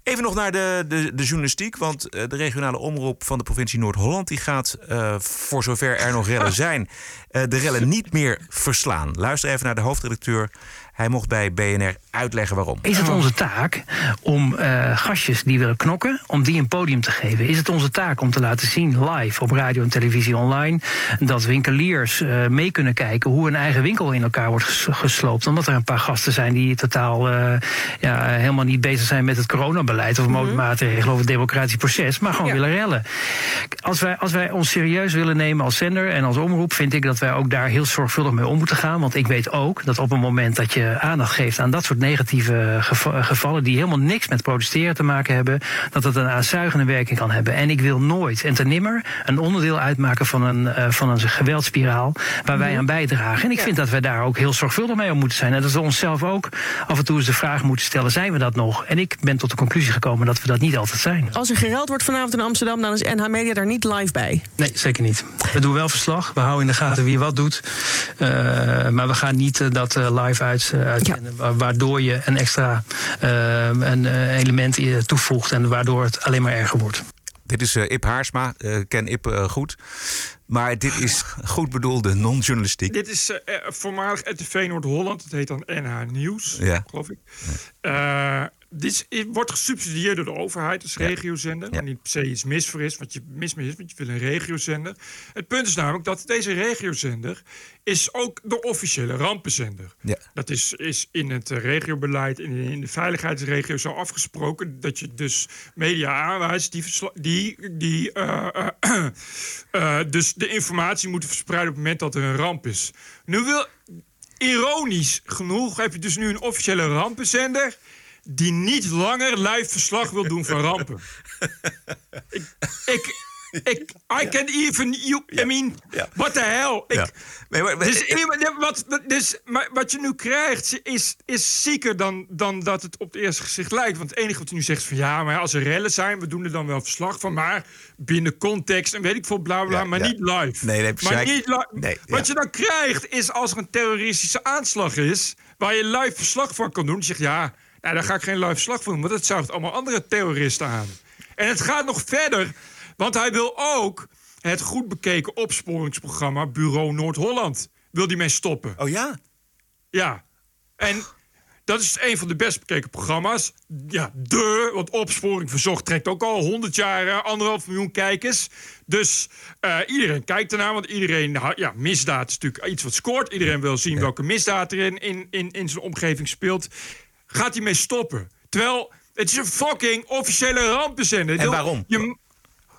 S2: Even nog naar de, de, de journalistiek. Want eh, de regionale omroep van de provincie Noord-Holland... die gaat, eh, voor zover er nog rellen zijn... eh, de rellen niet meer verslaan. Luister even naar de hoofdredacteur. Hij mocht bij BNR uitleggen waarom.
S15: Is het onze taak om eh, gastjes die willen knokken, om die een podium te geven? Is het onze taak om te laten zien live op radio en televisie online dat winkeliers eh, mee kunnen kijken hoe een eigen winkel in elkaar wordt ges- gesloopt? Omdat er een paar gasten zijn die totaal eh, ja, helemaal niet bezig zijn met het coronabeleid of maatregelen of het democratisch proces, maar gewoon willen rellen. Als wij, als wij ons serieus willen nemen als zender en als omroep, vind ik dat wij ook daar heel zorgvuldig mee om moeten gaan. Want ik weet ook dat op een moment dat je aandacht geeft aan dat soort negatieve geva- gevallen, die helemaal niks met protesteren te maken hebben, dat het een aanzuigende werking kan hebben. En ik wil nooit en ten nimmer een onderdeel uitmaken van een, eh, van een geweldspiraal waar wij aan bijdragen. En ik vind dat wij daar ook heel zorgvuldig mee om moeten zijn. En dat we onszelf ook af en toe eens de vraag moeten stellen: zijn we dat nog? En ik ben tot de conclusie gekomen dat we dat niet altijd zijn.
S16: Als er gereld wordt vanavond in Amsterdam, dan is NH Media daar niet live bij.
S15: Nee, zeker niet. We doen wel verslag. We houden in de gaten wie wat doet. Eh, maar we gaan niet eh, dat eh, live uit, eh, wa- Waardoor je een extra eh, een, eh, element toevoegt. En waardoor het alleen maar erger wordt.
S2: Dit is eh, Ip Haarsma. Eh, Ik ken Ip eh, goed. Maar dit is goed bedoelde non-journalistiek.
S1: Dit is voormalig RTV Noord-Holland. Het heet dan NH Nieuws,
S2: Ja.
S1: geloof ik. Eh, dit is- wordt gesubsidieerd door de overheid als regiozender. Waar niet per se iets mis voor is, wat je mis mee is, want je wil een regiozender. Het punt is namelijk dat deze regiozender is ook de officiële rampenzender.
S2: Ja.
S1: Dat is, is in het eh, regiobeleid, in, in de veiligheidsregio zo afgesproken... dat je dus media aanwijst die, die, die eh, eh, eh, dus de informatie moeten verspreiden... op het moment dat er een ramp is. Nu wil, ironisch genoeg heb je dus nu een officiële rampenzender... die niet langer live verslag wil doen van rampen. ik, ik, ik, I can even, you, I mean, what the hell? Ik,
S2: Ja. Nee, maar- maar-
S1: dus, wat, dus, maar wat je nu krijgt is, is zieker dan, dan dat het op het eerste gezicht lijkt. Want het enige wat je nu zegt is van ja, maar als er rellen zijn, we doen er dan wel verslag van. Maar binnen context en weet ik veel, bla bla,
S2: Ja,
S1: maar niet live.
S2: Nee, nee,
S1: maar niet li-
S2: Nee,
S1: Wat je dan krijgt is als er een terroristische aanslag is, waar je live verslag van kan doen. Dan zeg je ja, nou, daar ga ik geen live verslag van doen, want dat zuigt allemaal andere terroristen aan. En het gaat nog verder, want hij wil ook het goed bekeken opsporingsprogramma Bureau Noord-Holland. Wil die mee stoppen?
S2: Oh ja?
S1: Ja. En dat is een van de best bekeken programma's. Ja, de, want Opsporing Verzocht trekt ook al 100 jaar anderhalf miljoen kijkers. Dus eh, iedereen kijkt ernaar, want iedereen... Ja, misdaad is natuurlijk iets wat scoort. Iedereen wil zien welke misdaad er in, in, in, in zijn omgeving speelt. Gaat hij mee stoppen? Terwijl, het is een fucking officiële rampenzender.
S2: En waarom?
S1: Je,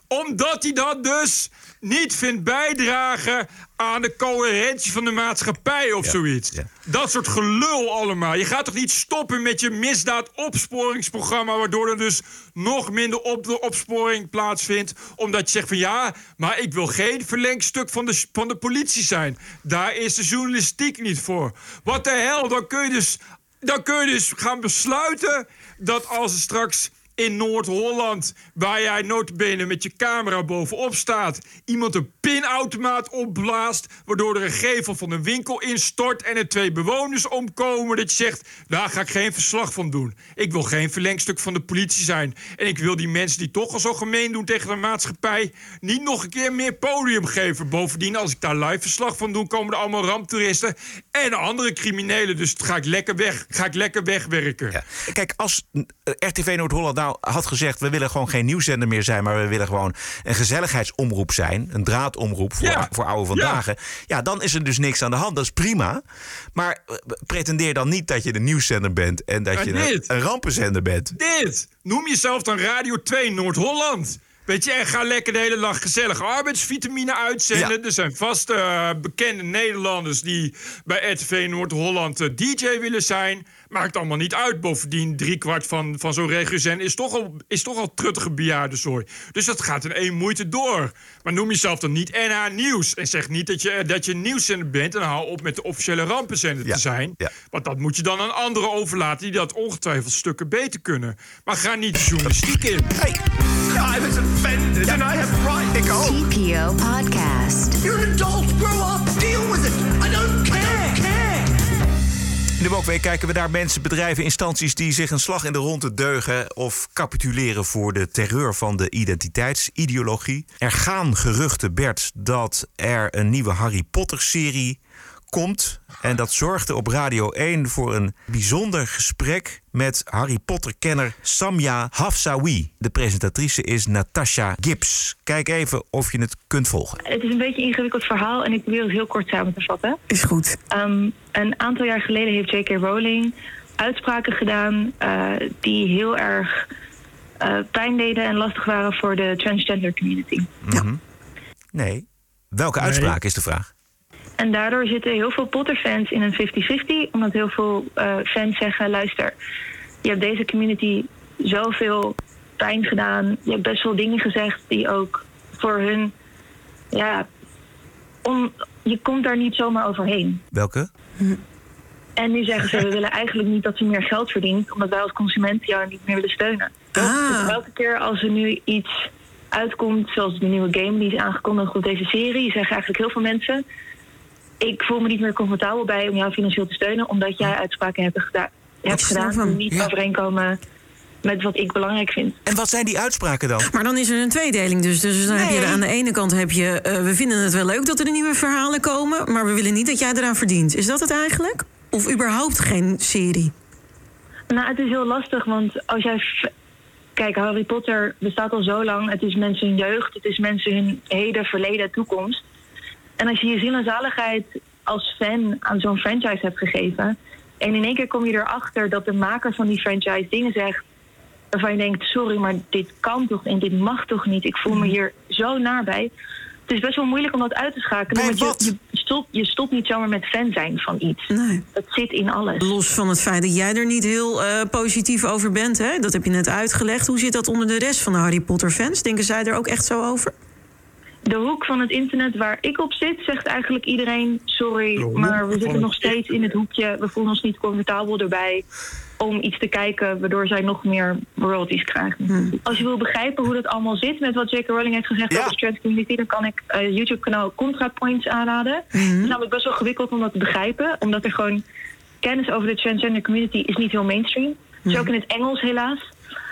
S1: omdat hij dat dus niet vindt bijdragen aan de coherentie van de maatschappij of zoiets. Dat soort gelul allemaal. Je gaat toch niet stoppen met je misdaadopsporingsprogramma... waardoor er dus nog minder op de opsporing plaatsvindt... omdat je zegt van ja, maar ik wil geen verlengstuk van de, van de politie zijn. Daar is de journalistiek niet voor. Wat de hel, dan kun je dus, dan kun je dus gaan besluiten... dat als er straks in Noord-Holland, waar jij notabene met je camera bovenop staat... iemand een pinautomaat opblaast... waardoor er een gevel van een winkel instort... en er twee bewoners omkomen, dat je zegt... daar ga ik geen verslag van doen. Ik wil geen verlengstuk van de politie zijn. En ik wil die mensen die toch al zo gemeen doen tegen de maatschappij... niet nog een keer meer podium geven. Bovendien, als ik daar live verslag van doe... komen er allemaal ramptoeristen en andere criminelen. Dus ga ik lekker weg, ga ik lekker wegwerken.
S2: Kijk, als eh, RTV Noord-Holland nou had gezegd... we willen gewoon geen nieuwszender meer zijn... maar we willen gewoon een gezelligheidsomroep zijn... een draadomroep voor,
S17: Ja.
S2: voor oude vandaag... Ja. dan is er dus niks aan de hand. Dat is prima. Maar eh, pretendeer dan niet dat je een nieuwszender bent... en dat
S1: En
S2: je een rampenzender bent.
S1: Dit! Noem jezelf dan Radio 2 Noord-Holland. Weet je, en ga lekker de hele dag gezellig arbeidsvitamine uitzenden. Er zijn vast eh, bekende Nederlanders die bij RTV Noord-Holland eh, DJ willen zijn. Maakt allemaal niet uit. Bovendien, driekwart van, van zo'n regiozender is toch al, is toch al truttige bejaardenzooi. Dus dat gaat in één moeite door. Maar noem jezelf dan niet NH Nieuws. En zeg niet dat je, dat je nieuwszender bent. En hou op met de officiële rampenzender te zijn. Want dat moet je dan aan anderen overlaten... die dat ongetwijfeld stukken beter kunnen. Maar ga niet de journalistiek in.
S17: I was offended and I have ook.
S3: TPO Podcast.
S17: You're an adult. Grow up. Deal with it. I don't care. care.
S2: In de Wokweek kijken we naar mensen, bedrijven, instanties die zich een slag in de ronde deugen of capituleren voor de terreur van de identiteitsideologie. Er gaan geruchten, Bert, dat er een nieuwe Harry Potter-serie komt. En dat zorgde op Radio 1 voor een bijzonder gesprek met Harry Potter-kenner Samia Hafsawi. De presentatrice is Natasha Gibbs. Kijk even of je het kunt volgen.
S18: Het is een beetje een ingewikkeld verhaal en ik probeer het heel kort samen te vatten.
S16: Is goed.
S18: Ehm, een aantal jaar geleden heeft J.K. Rowling uitspraken gedaan eh, die heel erg eh, pijn deden en lastig waren voor de transgender community.
S2: Mhm. Nee. Welke uitspraak is de vraag?
S18: En daardoor zitten heel veel Potter-fans in een 50-50, omdat heel veel eh, fans zeggen: luister, je hebt deze community zoveel pijn gedaan. Je hebt best wel dingen gezegd die ook voor hun, ja, om, je komt daar niet zomaar overheen.
S2: Welke?
S18: En nu zeggen ze, we willen eigenlijk niet dat ze meer geld verdient, omdat wij als consument jou niet meer willen steunen. Dus elke keer als er nu iets uitkomt, zoals de nieuwe game die is aangekondigd op deze serie, zeggen eigenlijk heel veel mensen, ik voel me niet meer comfortabel bij om jou financieel te steunen, omdat jij uitspraken hebt, geda- hebt gedaan die niet overeenkomen met wat ik belangrijk vind.
S2: En wat zijn die uitspraken dan?
S16: Maar dan is er een tweedeling dus. Dus dan heb je aan de ene kant heb je... eh, we vinden het wel leuk dat er nieuwe verhalen komen... maar we willen niet dat jij eraan verdient. Is dat het eigenlijk? Of überhaupt geen serie?
S18: Nou, het is heel lastig, want als jij... Kijk, Harry Potter bestaat al zo lang. Het is mensen hun jeugd, het is mensen hun heden, verleden, toekomst. En als je je ziel en zaligheid als fan aan zo'n franchise hebt gegeven... en in één keer kom je erachter dat de maker van die franchise dingen zegt... waarvan je denkt, sorry, maar dit kan toch en dit mag toch niet. Ik voel me hier zo naar bij. Het is best wel moeilijk om dat uit te schakelen. want je, je, stopt, je stopt niet zomaar met fan zijn van iets.
S16: Nee.
S18: Dat zit in alles.
S16: Los van het feit dat jij er niet heel eh, positief over bent, hè? dat heb je net uitgelegd. Hoe zit dat onder de rest van de Harry Potter-fans? Denken zij er ook echt zo over?
S18: De hoek van het internet waar ik op zit, zegt eigenlijk iedereen: sorry, maar we zitten nog steeds in het hoekje. We voelen ons niet comfortabel erbij om iets te kijken, waardoor zij nog meer royalties krijgen. Als je wil begrijpen hoe dat allemaal zit met wat J.K. Rowling heeft gezegd over de trans community, dan kan ik het YouTube-kanaal ContraPoints aanraden. Het is namelijk best wel gewikkeld om dat te begrijpen, omdat er gewoon kennis over de transgender community is niet heel mainstream. Het is ook in het Engels helaas.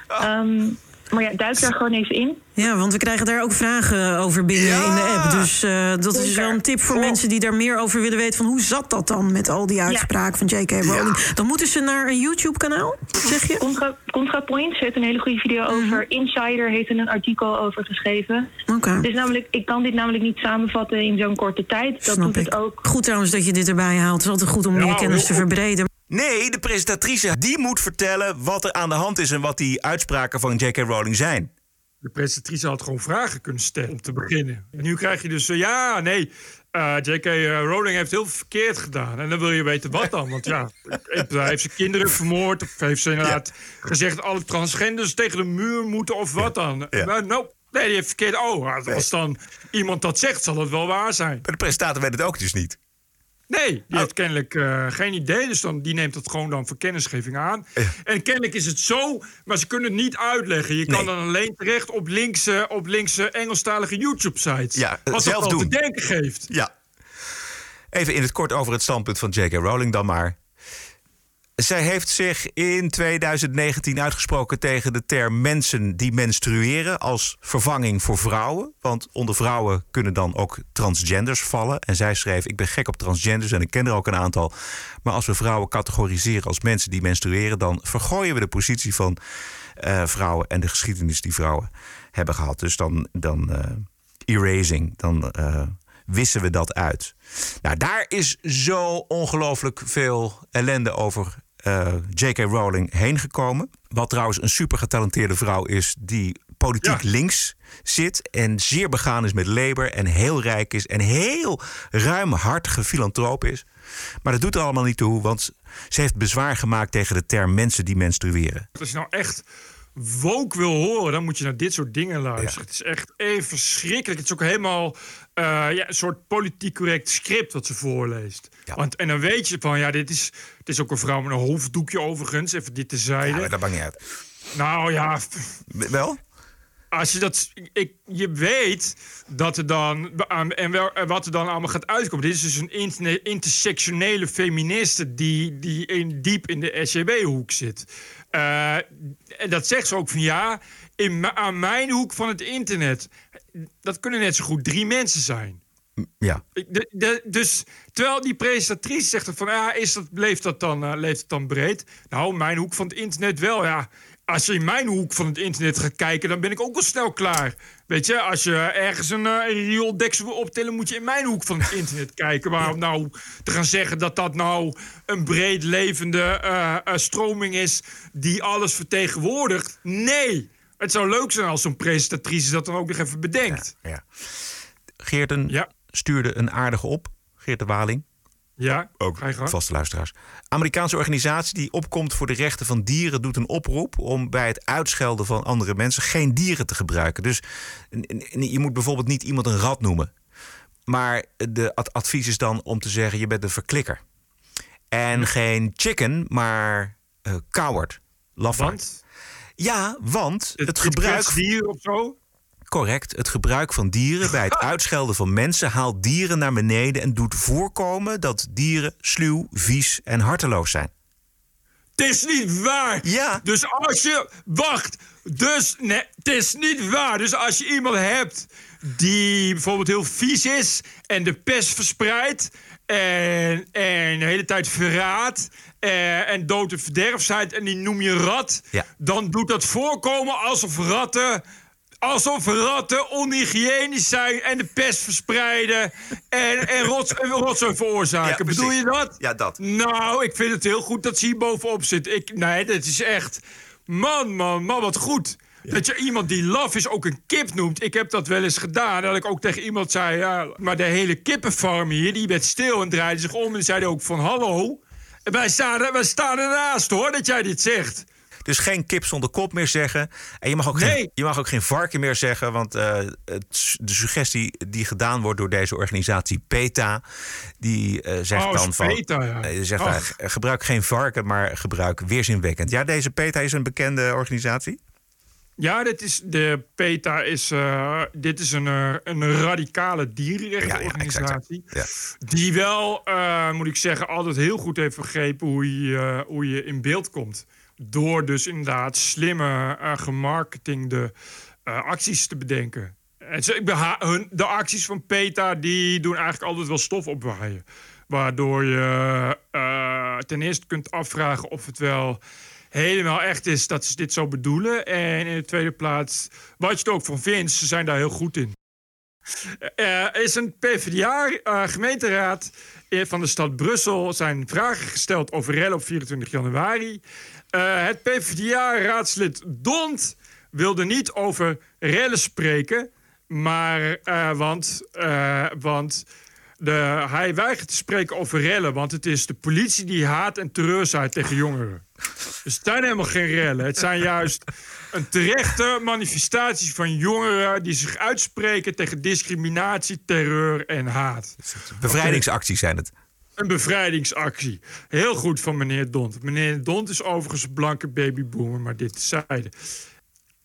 S18: Ehm, maar ja, duik daar gewoon even in.
S16: Ja, want we krijgen daar ook vragen over binnen in de app. Dus eh, dat is wel een tip voor mensen die daar meer over willen weten. Van hoe zat dat dan met al die uitspraken van J.K. Rowling? Dan moeten ze naar een YouTube-kanaal, zeg je?
S18: Contra, ContraPoints heeft een hele goede video over. Insider heeft er een artikel over geschreven.
S16: Oké.
S18: Dus namelijk, ik kan dit namelijk niet samenvatten in zo'n korte tijd. Dat
S16: Snap
S18: doet
S16: ik.
S18: het ook.
S16: Goed trouwens dat je dit erbij haalt. Het is altijd goed om meer kennis te verbreden.
S2: Nee, de presentatrice die moet vertellen wat er aan de hand is en wat die uitspraken van J.K. Rowling zijn.
S1: De presentatrice had gewoon vragen kunnen stellen om te beginnen. En nu krijg je dus, eh, ja, nee, eh, J.K. Rowling heeft heel veel verkeerd gedaan. En dan wil je weten wat dan. Want ja, eh, heeft ze kinderen vermoord? Of heeft ze inderdaad gezegd alle transgenders tegen de muur moeten of wat dan? Nou, nou, nee, die heeft verkeerd. Oh, als dan iemand dat zegt, zal het wel waar zijn.
S2: Maar de presentator weet het ook dus niet.
S1: Nee, die heeft kennelijk eh, geen idee. Dus dan, die neemt het gewoon dan voor kennisgeving aan. En kennelijk is het zo, maar ze kunnen het niet uitleggen. Je kan dan alleen terecht op linkse, op linkse Engelstalige YouTube-sites.
S2: Ja,
S1: wat
S2: zelf
S1: dat
S2: doen.
S1: te denken geeft.
S2: Ja. Even in het kort over het standpunt van J.K. Rowling dan maar. Zij heeft zich in 2019 uitgesproken tegen de term mensen die menstrueren als vervanging voor vrouwen. Want onder vrouwen kunnen dan ook transgenders vallen. En zij schreef: Ik ben gek op transgenders en ik ken er ook een aantal. Maar als we vrouwen categoriseren als mensen die menstrueren, dan vergooien we de positie van eh, vrouwen en de geschiedenis die vrouwen hebben gehad. Dus dan, dan eh, erasing, dan eh, wissen we dat uit. Nou, daar is zo ongelooflijk veel ellende over eh, J.K. Rowling heen gekomen. Wat trouwens een super getalenteerde vrouw is die politiek links zit en zeer begaan is met Labour en heel rijk is en heel ruimhartige filantroop is. Maar dat doet er allemaal niet toe, want ze heeft bezwaar gemaakt tegen de term mensen die menstrueren.
S1: Als je nou echt woke wil horen, dan moet je naar dit soort dingen luisteren. Het is echt even verschrikkelijk. Het is ook helemaal eh, ja, een soort politiek correct script wat ze voorleest. Want, en dan weet je van, ja, dit is, het is ook een vrouw met een hoofddoekje overigens. Even dit te
S2: Ja,
S1: zijde.
S2: maar dat maakt niet uit.
S1: Nou ja.
S2: Wel?
S1: Als je dat. Ik, je weet dat er dan. En wel, wat er dan allemaal gaat uitkomen. Dit is dus een intersectionele feministe. die, die in, diep in de SCB-hoek zit. Eh, en dat zegt ze ook van ja. In, aan mijn hoek van het internet. Dat kunnen net zo goed drie mensen zijn.
S2: Ja.
S1: Ik- de- de- dus terwijl die presentatrice zegt van ja, is dat, leeft, dat dan, eh, leeft het dan breed? Nou, mijn hoek van het internet wel, ja. Als je in mijn hoek van het internet gaat kijken, dan ben ik ook al snel klaar. Weet je, als je ergens een, eh, een riooldeksel wil optillen, moet je in mijn hoek van het internet kijken. Maar om nou te gaan zeggen dat dat nou een breed levende eh, eh, stroming is die alles vertegenwoordigt. Nee, het zou leuk zijn als zo'n presentatrice dat dan ook nog even bedenkt.
S2: Ja. Geerten stuurde een aardige op. Geert de Waling.
S1: Ja,
S2: ook vaste luisteraars. Amerikaanse organisatie die opkomt voor de rechten van dieren doet een oproep om bij het uitschelden van andere mensen geen dieren te gebruiken. Dus je moet bijvoorbeeld niet iemand een rat noemen. Maar de ad- advies is dan om te zeggen: je bent een verklikker. En geen chicken, maar eh coward. Lafaard. Ja, want het, gebruik.
S1: dier of zo?
S2: Correct. Het gebruik van dieren bij het uitschelden van mensen haalt dieren naar beneden en doet voorkomen dat dieren sluw, vies en harteloos zijn.
S1: Het is niet waar.
S2: Ja.
S1: Dus als je. Wacht. Dus nee, het is niet waar. Dus als je iemand hebt die bijvoorbeeld heel vies is en de pest verspreidt. En, en de hele tijd verraadt. eh, en dood en verderf zijt en die noem je rat.
S2: Ja.
S1: Dan doet dat voorkomen alsof ratten. Alsof ratten onhygiënisch zijn en de pest verspreiden. En, en rots, rotzooi veroorzaken.
S2: Ja.
S1: Bedoel je dat?
S2: Ja, dat.
S1: Nou, ik vind het heel goed dat ze hier bovenop zit. Ik, nee, dat is echt. Man, man, man, wat goed. Dat je iemand die laf is ook een kip noemt. Ik heb dat wel eens gedaan. Dat ik ook tegen iemand zei... Ja, maar de hele kippenfarm hier, die werd stil en draaide zich om... en zei ook van hallo. En wij staan, wij staan ernaast, hoor, dat jij dit zegt.
S2: Dus geen kip zonder kop meer zeggen. En je mag ook,
S1: Nee.
S2: geen, je mag ook geen varken meer zeggen. Want eh, het, de suggestie die gedaan wordt door deze organisatie PETA... die eh, zegt
S1: Oh,
S2: dan van...
S1: PETA, ja.
S2: eh, zegt gebruik geen varken, maar gebruik weerzinwekkend. Ja, deze PETA is een bekende organisatie.
S1: Ja, dit is, de PETA is, dit is een, een radicale dierenrechtenorganisatie.
S2: Ja.
S1: Die wel, moet ik zeggen, altijd heel goed heeft begrepen hoe je, hoe je in beeld komt. Door dus inderdaad slimme, uh, gemarketingde eh, acties te bedenken. En hun, de acties van PETA die doen eigenlijk altijd wel stof opwaaien. Waardoor je eh, ten eerste kunt afvragen of het wel helemaal echt is dat ze dit zo bedoelen. En in de tweede plaats, wat je er ook van vindt, ze zijn daar heel goed in. Er is een PvdA-gemeenteraad van de stad Brussel zijn vragen gesteld over rellen op 24 januari. Eh, het PvdA-raadslid Dont wilde niet over rellen spreken, maar eh, want, eh, want de, hij weigert te spreken over rellen, want het is de politie die haat en terreur zaait tegen jongeren. Dus het zijn helemaal geen rellen. Het zijn juist een terechte manifestatie van jongeren die zich uitspreken tegen discriminatie, terreur en haat.
S2: Bevrijdingsacties zijn het.
S1: Een bevrijdingsactie. Heel goed van meneer Dont. Meneer Dont is overigens een blanke babyboomer, maar dit zeiden.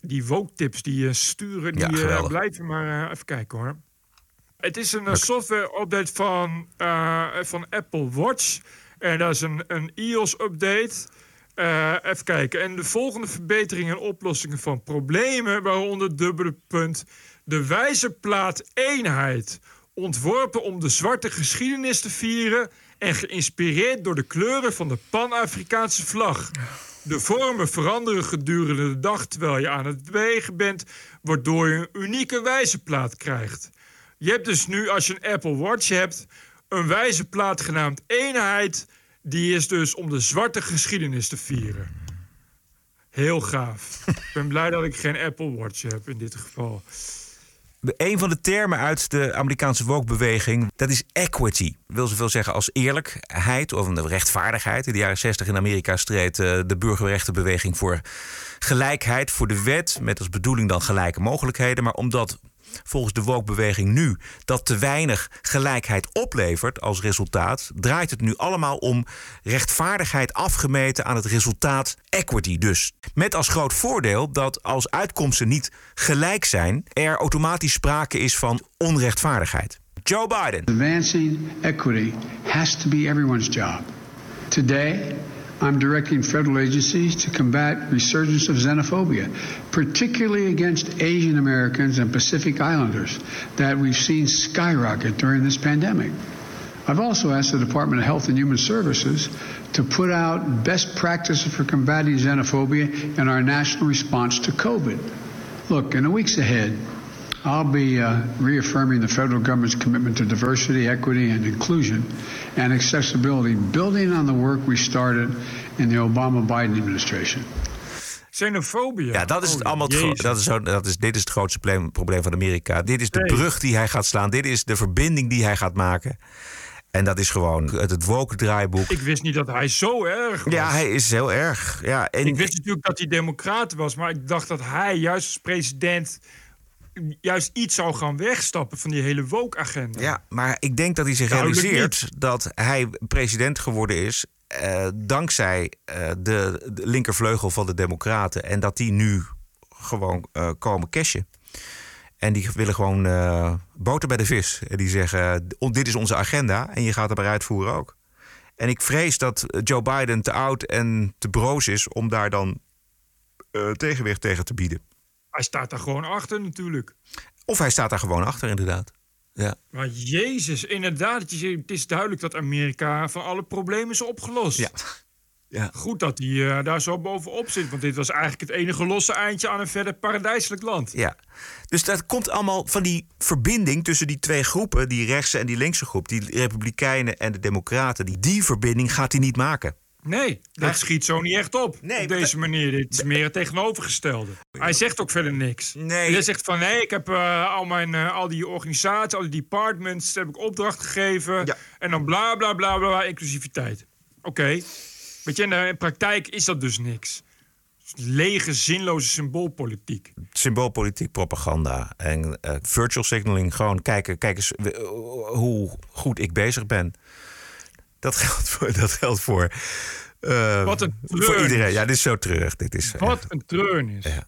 S1: Die woke-tips die je sturen, die
S2: Ja,
S1: eh, blijven maar eh, even kijken hoor. Het is een eh, software-update van, eh, van Apple Watch. En dat is een, een iOS-update. Eh, even kijken. En de volgende verbeteringen en oplossingen van problemen, waaronder dubbele punt, de wijzerplaat eenheid. Ontworpen om de zwarte geschiedenis te vieren en geïnspireerd door de kleuren van de Pan-Afrikaanse vlag. De vormen veranderen gedurende de dag terwijl je aan het bewegen bent, waardoor je een unieke wijzerplaat krijgt. Je hebt dus nu, als je een Apple Watch hebt, een wijzerplaat genaamd Eenheid. Die is dus om de zwarte geschiedenis te vieren. Heel gaaf. ik ben blij dat ik geen Apple Watch heb in dit geval.
S2: Een van de termen uit de Amerikaanse woke-beweging, dat is equity. Wil zoveel zeggen als eerlijkheid of een rechtvaardigheid. In de jaren 60 in Amerika streed eh, de burgerrechtenbeweging voor gelijkheid, voor de wet. Met als bedoeling dan gelijke mogelijkheden. Maar omdat volgens de woke-beweging nu dat te weinig gelijkheid oplevert als resultaat, draait het nu allemaal om rechtvaardigheid afgemeten aan het resultaat equity dus. Met als groot voordeel dat als uitkomsten niet gelijk zijn, er automatisch sprake is van onrechtvaardigheid. Joe Biden.
S6: Advancing equity has to be everyone's job. Today, I'm directing federal agencies to combat resurgence of xenophobia, particularly against Asian Americans and Pacific Islanders that we've seen skyrocket during this pandemic. I've also asked the Department of Health and Human Services to put out best practices for combating xenophobia in our national response to COVID. Look, in the weeks ahead, I'll be uh, reaffirming the federal government's commitment to diversity, equity, and inclusion and accessibility, building on the work we started in the Obama Biden administration.
S1: Xenofobie.
S2: Ja, dat is het
S1: Oh,
S2: allemaal. het dat is zo, dat is, dit is het grootste probleem, probleem van Amerika. Dit is de
S1: Nee.
S2: brug die hij gaat slaan. Dit is de verbinding die hij gaat maken. En dat is gewoon het, het woke draaiboek.
S1: Ik wist niet dat hij zo erg was.
S2: Ja, hij is heel erg. Ja, en
S1: Ik wist natuurlijk dat hij democraat was, maar ik dacht dat hij juist als president juist iets zou gaan wegstappen van die hele woke-agenda.
S2: Ja, maar ik denk dat hij zich
S1: Duidelijk
S2: realiseert dat hij president geworden is. eh, dankzij eh, de, de linkervleugel van de Democraten. En dat die nu gewoon eh, komen cashen. En die willen gewoon boter bij de vis. En die zeggen: "On- Dit is onze agenda en je gaat maar uitvoeren ook. En ik vrees dat Joe Biden te oud en te broos is om daar dan tegenwicht tegen te bieden.
S1: Hij staat daar gewoon achter natuurlijk.
S2: Of hij staat daar gewoon achter, inderdaad. Ja.
S1: Maar Jezus, inderdaad. Het is duidelijk dat Amerika van alle problemen is opgelost.
S2: Ja. Ja.
S1: Goed dat hij uh, daar zo bovenop zit. Want dit was eigenlijk het enige losse eindje aan een verder paradijselijk land.
S2: Ja. Dus dat komt allemaal van die verbinding tussen die twee groepen, die rechtse en die linkse groep, die Republikeinen en de Democraten. Die, die verbinding gaat hij niet maken.
S1: Nee, dat schiet zo niet echt op. Nee, op deze manier. Dit is meer het tegenovergestelde. Hij zegt ook verder niks.
S2: Nee.
S1: Hij zegt van nee, ik heb uh, al, mijn, uh, al die organisaties, al die departments, heb ik opdracht gegeven.
S2: Ja.
S1: En dan bla bla bla bla, inclusiviteit. Oké. Okay. Weet je, in de praktijk is dat dus niks. Lege, zinloze symboolpolitiek.
S2: Symboolpolitiek, propaganda en uh, virtual signaling. Gewoon kijken, kijk eens hoe goed ik bezig ben. Dat geldt voor. Dat geldt voor uh,
S1: Wat een
S2: Voor iedereen. Ja, dit is zo terug. Dit is,
S1: Wat een treurnis. Ja.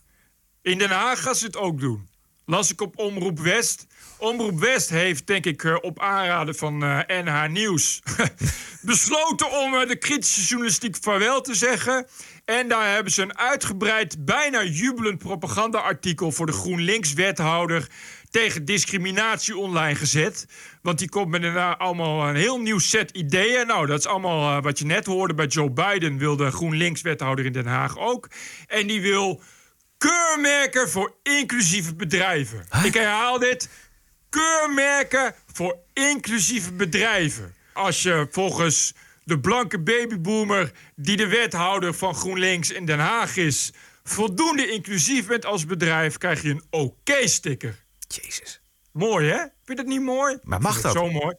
S1: In Den Haag gaan ze het ook doen. Las ik op Omroep West. Omroep West heeft, denk ik, uh, op aanraden van uh, NH Nieuws... besloten om uh, de kritische journalistiek vaarwel te zeggen. En daar hebben ze een uitgebreid, bijna jubelend propaganda-artikel... voor de GroenLinks-wethouder tegen discriminatie online gezet. Want die komt met een, allemaal een heel nieuw set ideeën. Nou, dat is allemaal uh, wat je net hoorde bij Joe Biden... wil de GroenLinks-wethouder in Den Haag ook. En die wil keurmerken voor inclusieve bedrijven. Huh? Ik herhaal dit. Keurmerken voor inclusieve bedrijven. Als je volgens de blanke babyboomer... die de wethouder van GroenLinks in Den Haag is... voldoende inclusief bent als bedrijf... krijg je een oké-sticker.
S2: Jezus.
S1: Mooi, hè? Vind je dat niet mooi?
S2: Maar mag dat?
S1: Zo mooi.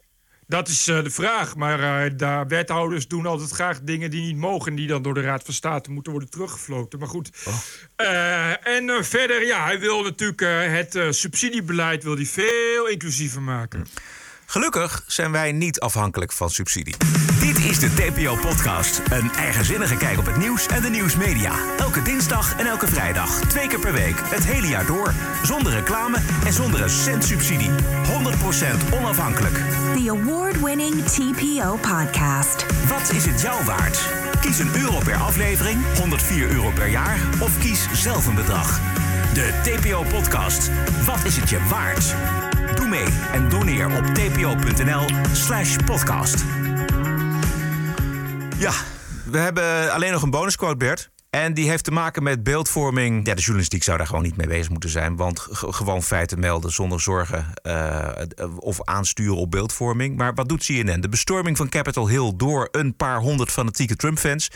S1: Dat is uh, de vraag. Maar uh, de wethouders doen altijd graag dingen die niet mogen... en die dan door de Raad van State moeten worden teruggefloten. Maar goed.
S2: Oh.
S1: Uh, en verder, ja, hij wil natuurlijk het subsidiebeleid wil hij veel inclusiever maken.
S2: Gelukkig zijn wij niet afhankelijk van subsidie.
S19: Dit is de TPO-podcast. Een eigenzinnige kijk op het nieuws en de nieuwsmedia. Elke dinsdag en elke vrijdag. Twee keer per week. Het hele jaar door. Zonder reclame en zonder een cent subsidie. 100% onafhankelijk.
S8: The award-winning TPO podcast.
S19: Wat is het jou waard? Kies een euro per aflevering, 104 euro per jaar... of kies zelf een bedrag. De TPO-podcast. Wat is het je waard? Doe mee en doneer op tpo.nl slash podcast.
S2: Ja, we hebben alleen nog een bonusquote, Bert. En die heeft te maken met beeldvorming. Ja, de journalistiek zou daar gewoon niet mee bezig moeten zijn. Want gewoon feiten melden zonder zorgen uh, of aansturen op beeldvorming. Maar wat doet CNN? De bestorming van Capitol Hill door een paar honderd fanatieke Trump-fans.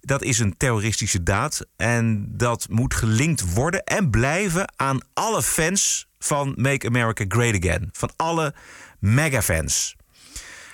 S2: Dat is een terroristische daad. En dat moet gelinkt worden en blijven aan alle fans van Make America Great Again. Van alle mega-fans.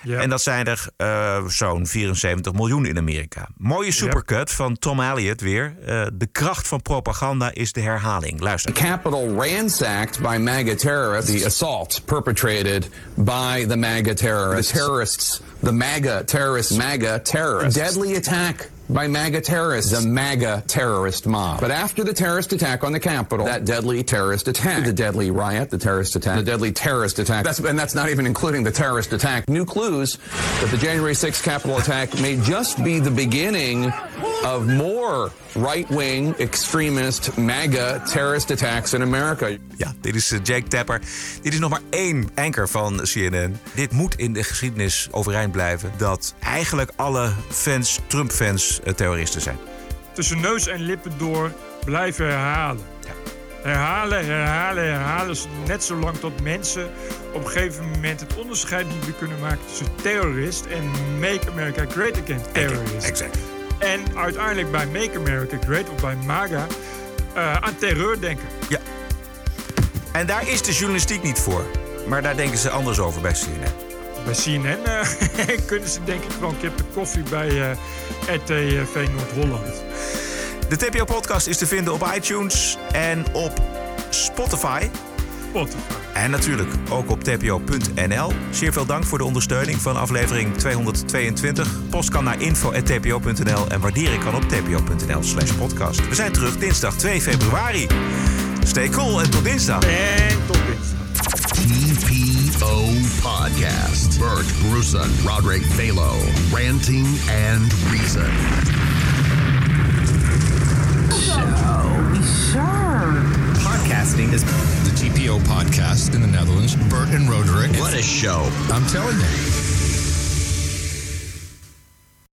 S2: Ja. En dat zijn er uh, zo'n 74 miljoen in Amerika. Mooie supercut ja. van Tom Elliott weer. Uh, de kracht van propaganda is de herhaling. Luister.
S20: The Capitol ransacked by MAGA terrorists. The assault perpetrated by the MAGA terrorists. The terrorists. The MAGA terrorists. MAGA terrorists. Deadly attack by MAGA terrorists, the MAGA terrorist mob. But after the terrorist attack on the Capitol, that deadly terrorist attack, the deadly riot, the terrorist attack, the deadly terrorist attack, that's, and that's not even including the terrorist attack. New clues that the January 6th Capitol attack may just be the beginning of more right-wing, extremist, MAGA terrorist attacks in America.
S2: Ja, dit is eh, Jake Tapper. Dit is nog maar één anker van CNN. Dit moet in de geschiedenis overeind blijven dat eigenlijk alle fans, Trump-fans, terroristen zijn.
S1: Tussen neus en lippen door blijven herhalen.
S2: Ja.
S1: Herhalen, herhalen, herhalen. Net zolang tot mensen op een gegeven moment het onderscheid niet meer kunnen maken tussen terrorist en Make America Great Again terrorist.
S2: Exact.
S1: En uiteindelijk bij Make America Great of bij MAGA uh, aan terreur denken.
S2: Ja. En daar is de journalistiek niet voor. Maar daar denken ze anders over bij CNN.
S1: Bij CNN uh, kunnen ze denk ik gewoon kippen koffie bij uh, RTV Noord-Holland.
S2: De TPO-podcast is te vinden op iTunes en op Spotify.
S1: Spotify.
S2: En natuurlijk ook op tpo.nl. Zeer veel dank voor de ondersteuning van aflevering 222. Post kan naar info.tpo.nl en waarderen kan op tpo.nl slash podcast. We zijn terug dinsdag 2 februari. Stay cool en tot dinsdag.
S1: En tot dinsdag.
S7: TPO Podcast. Bert Bruson, Roderick Balo, Ranting and Reason.
S5: So bizarre.
S21: Podcasting is the TPO podcast in the Netherlands. Bert and Roderick. What a show. I'm telling you.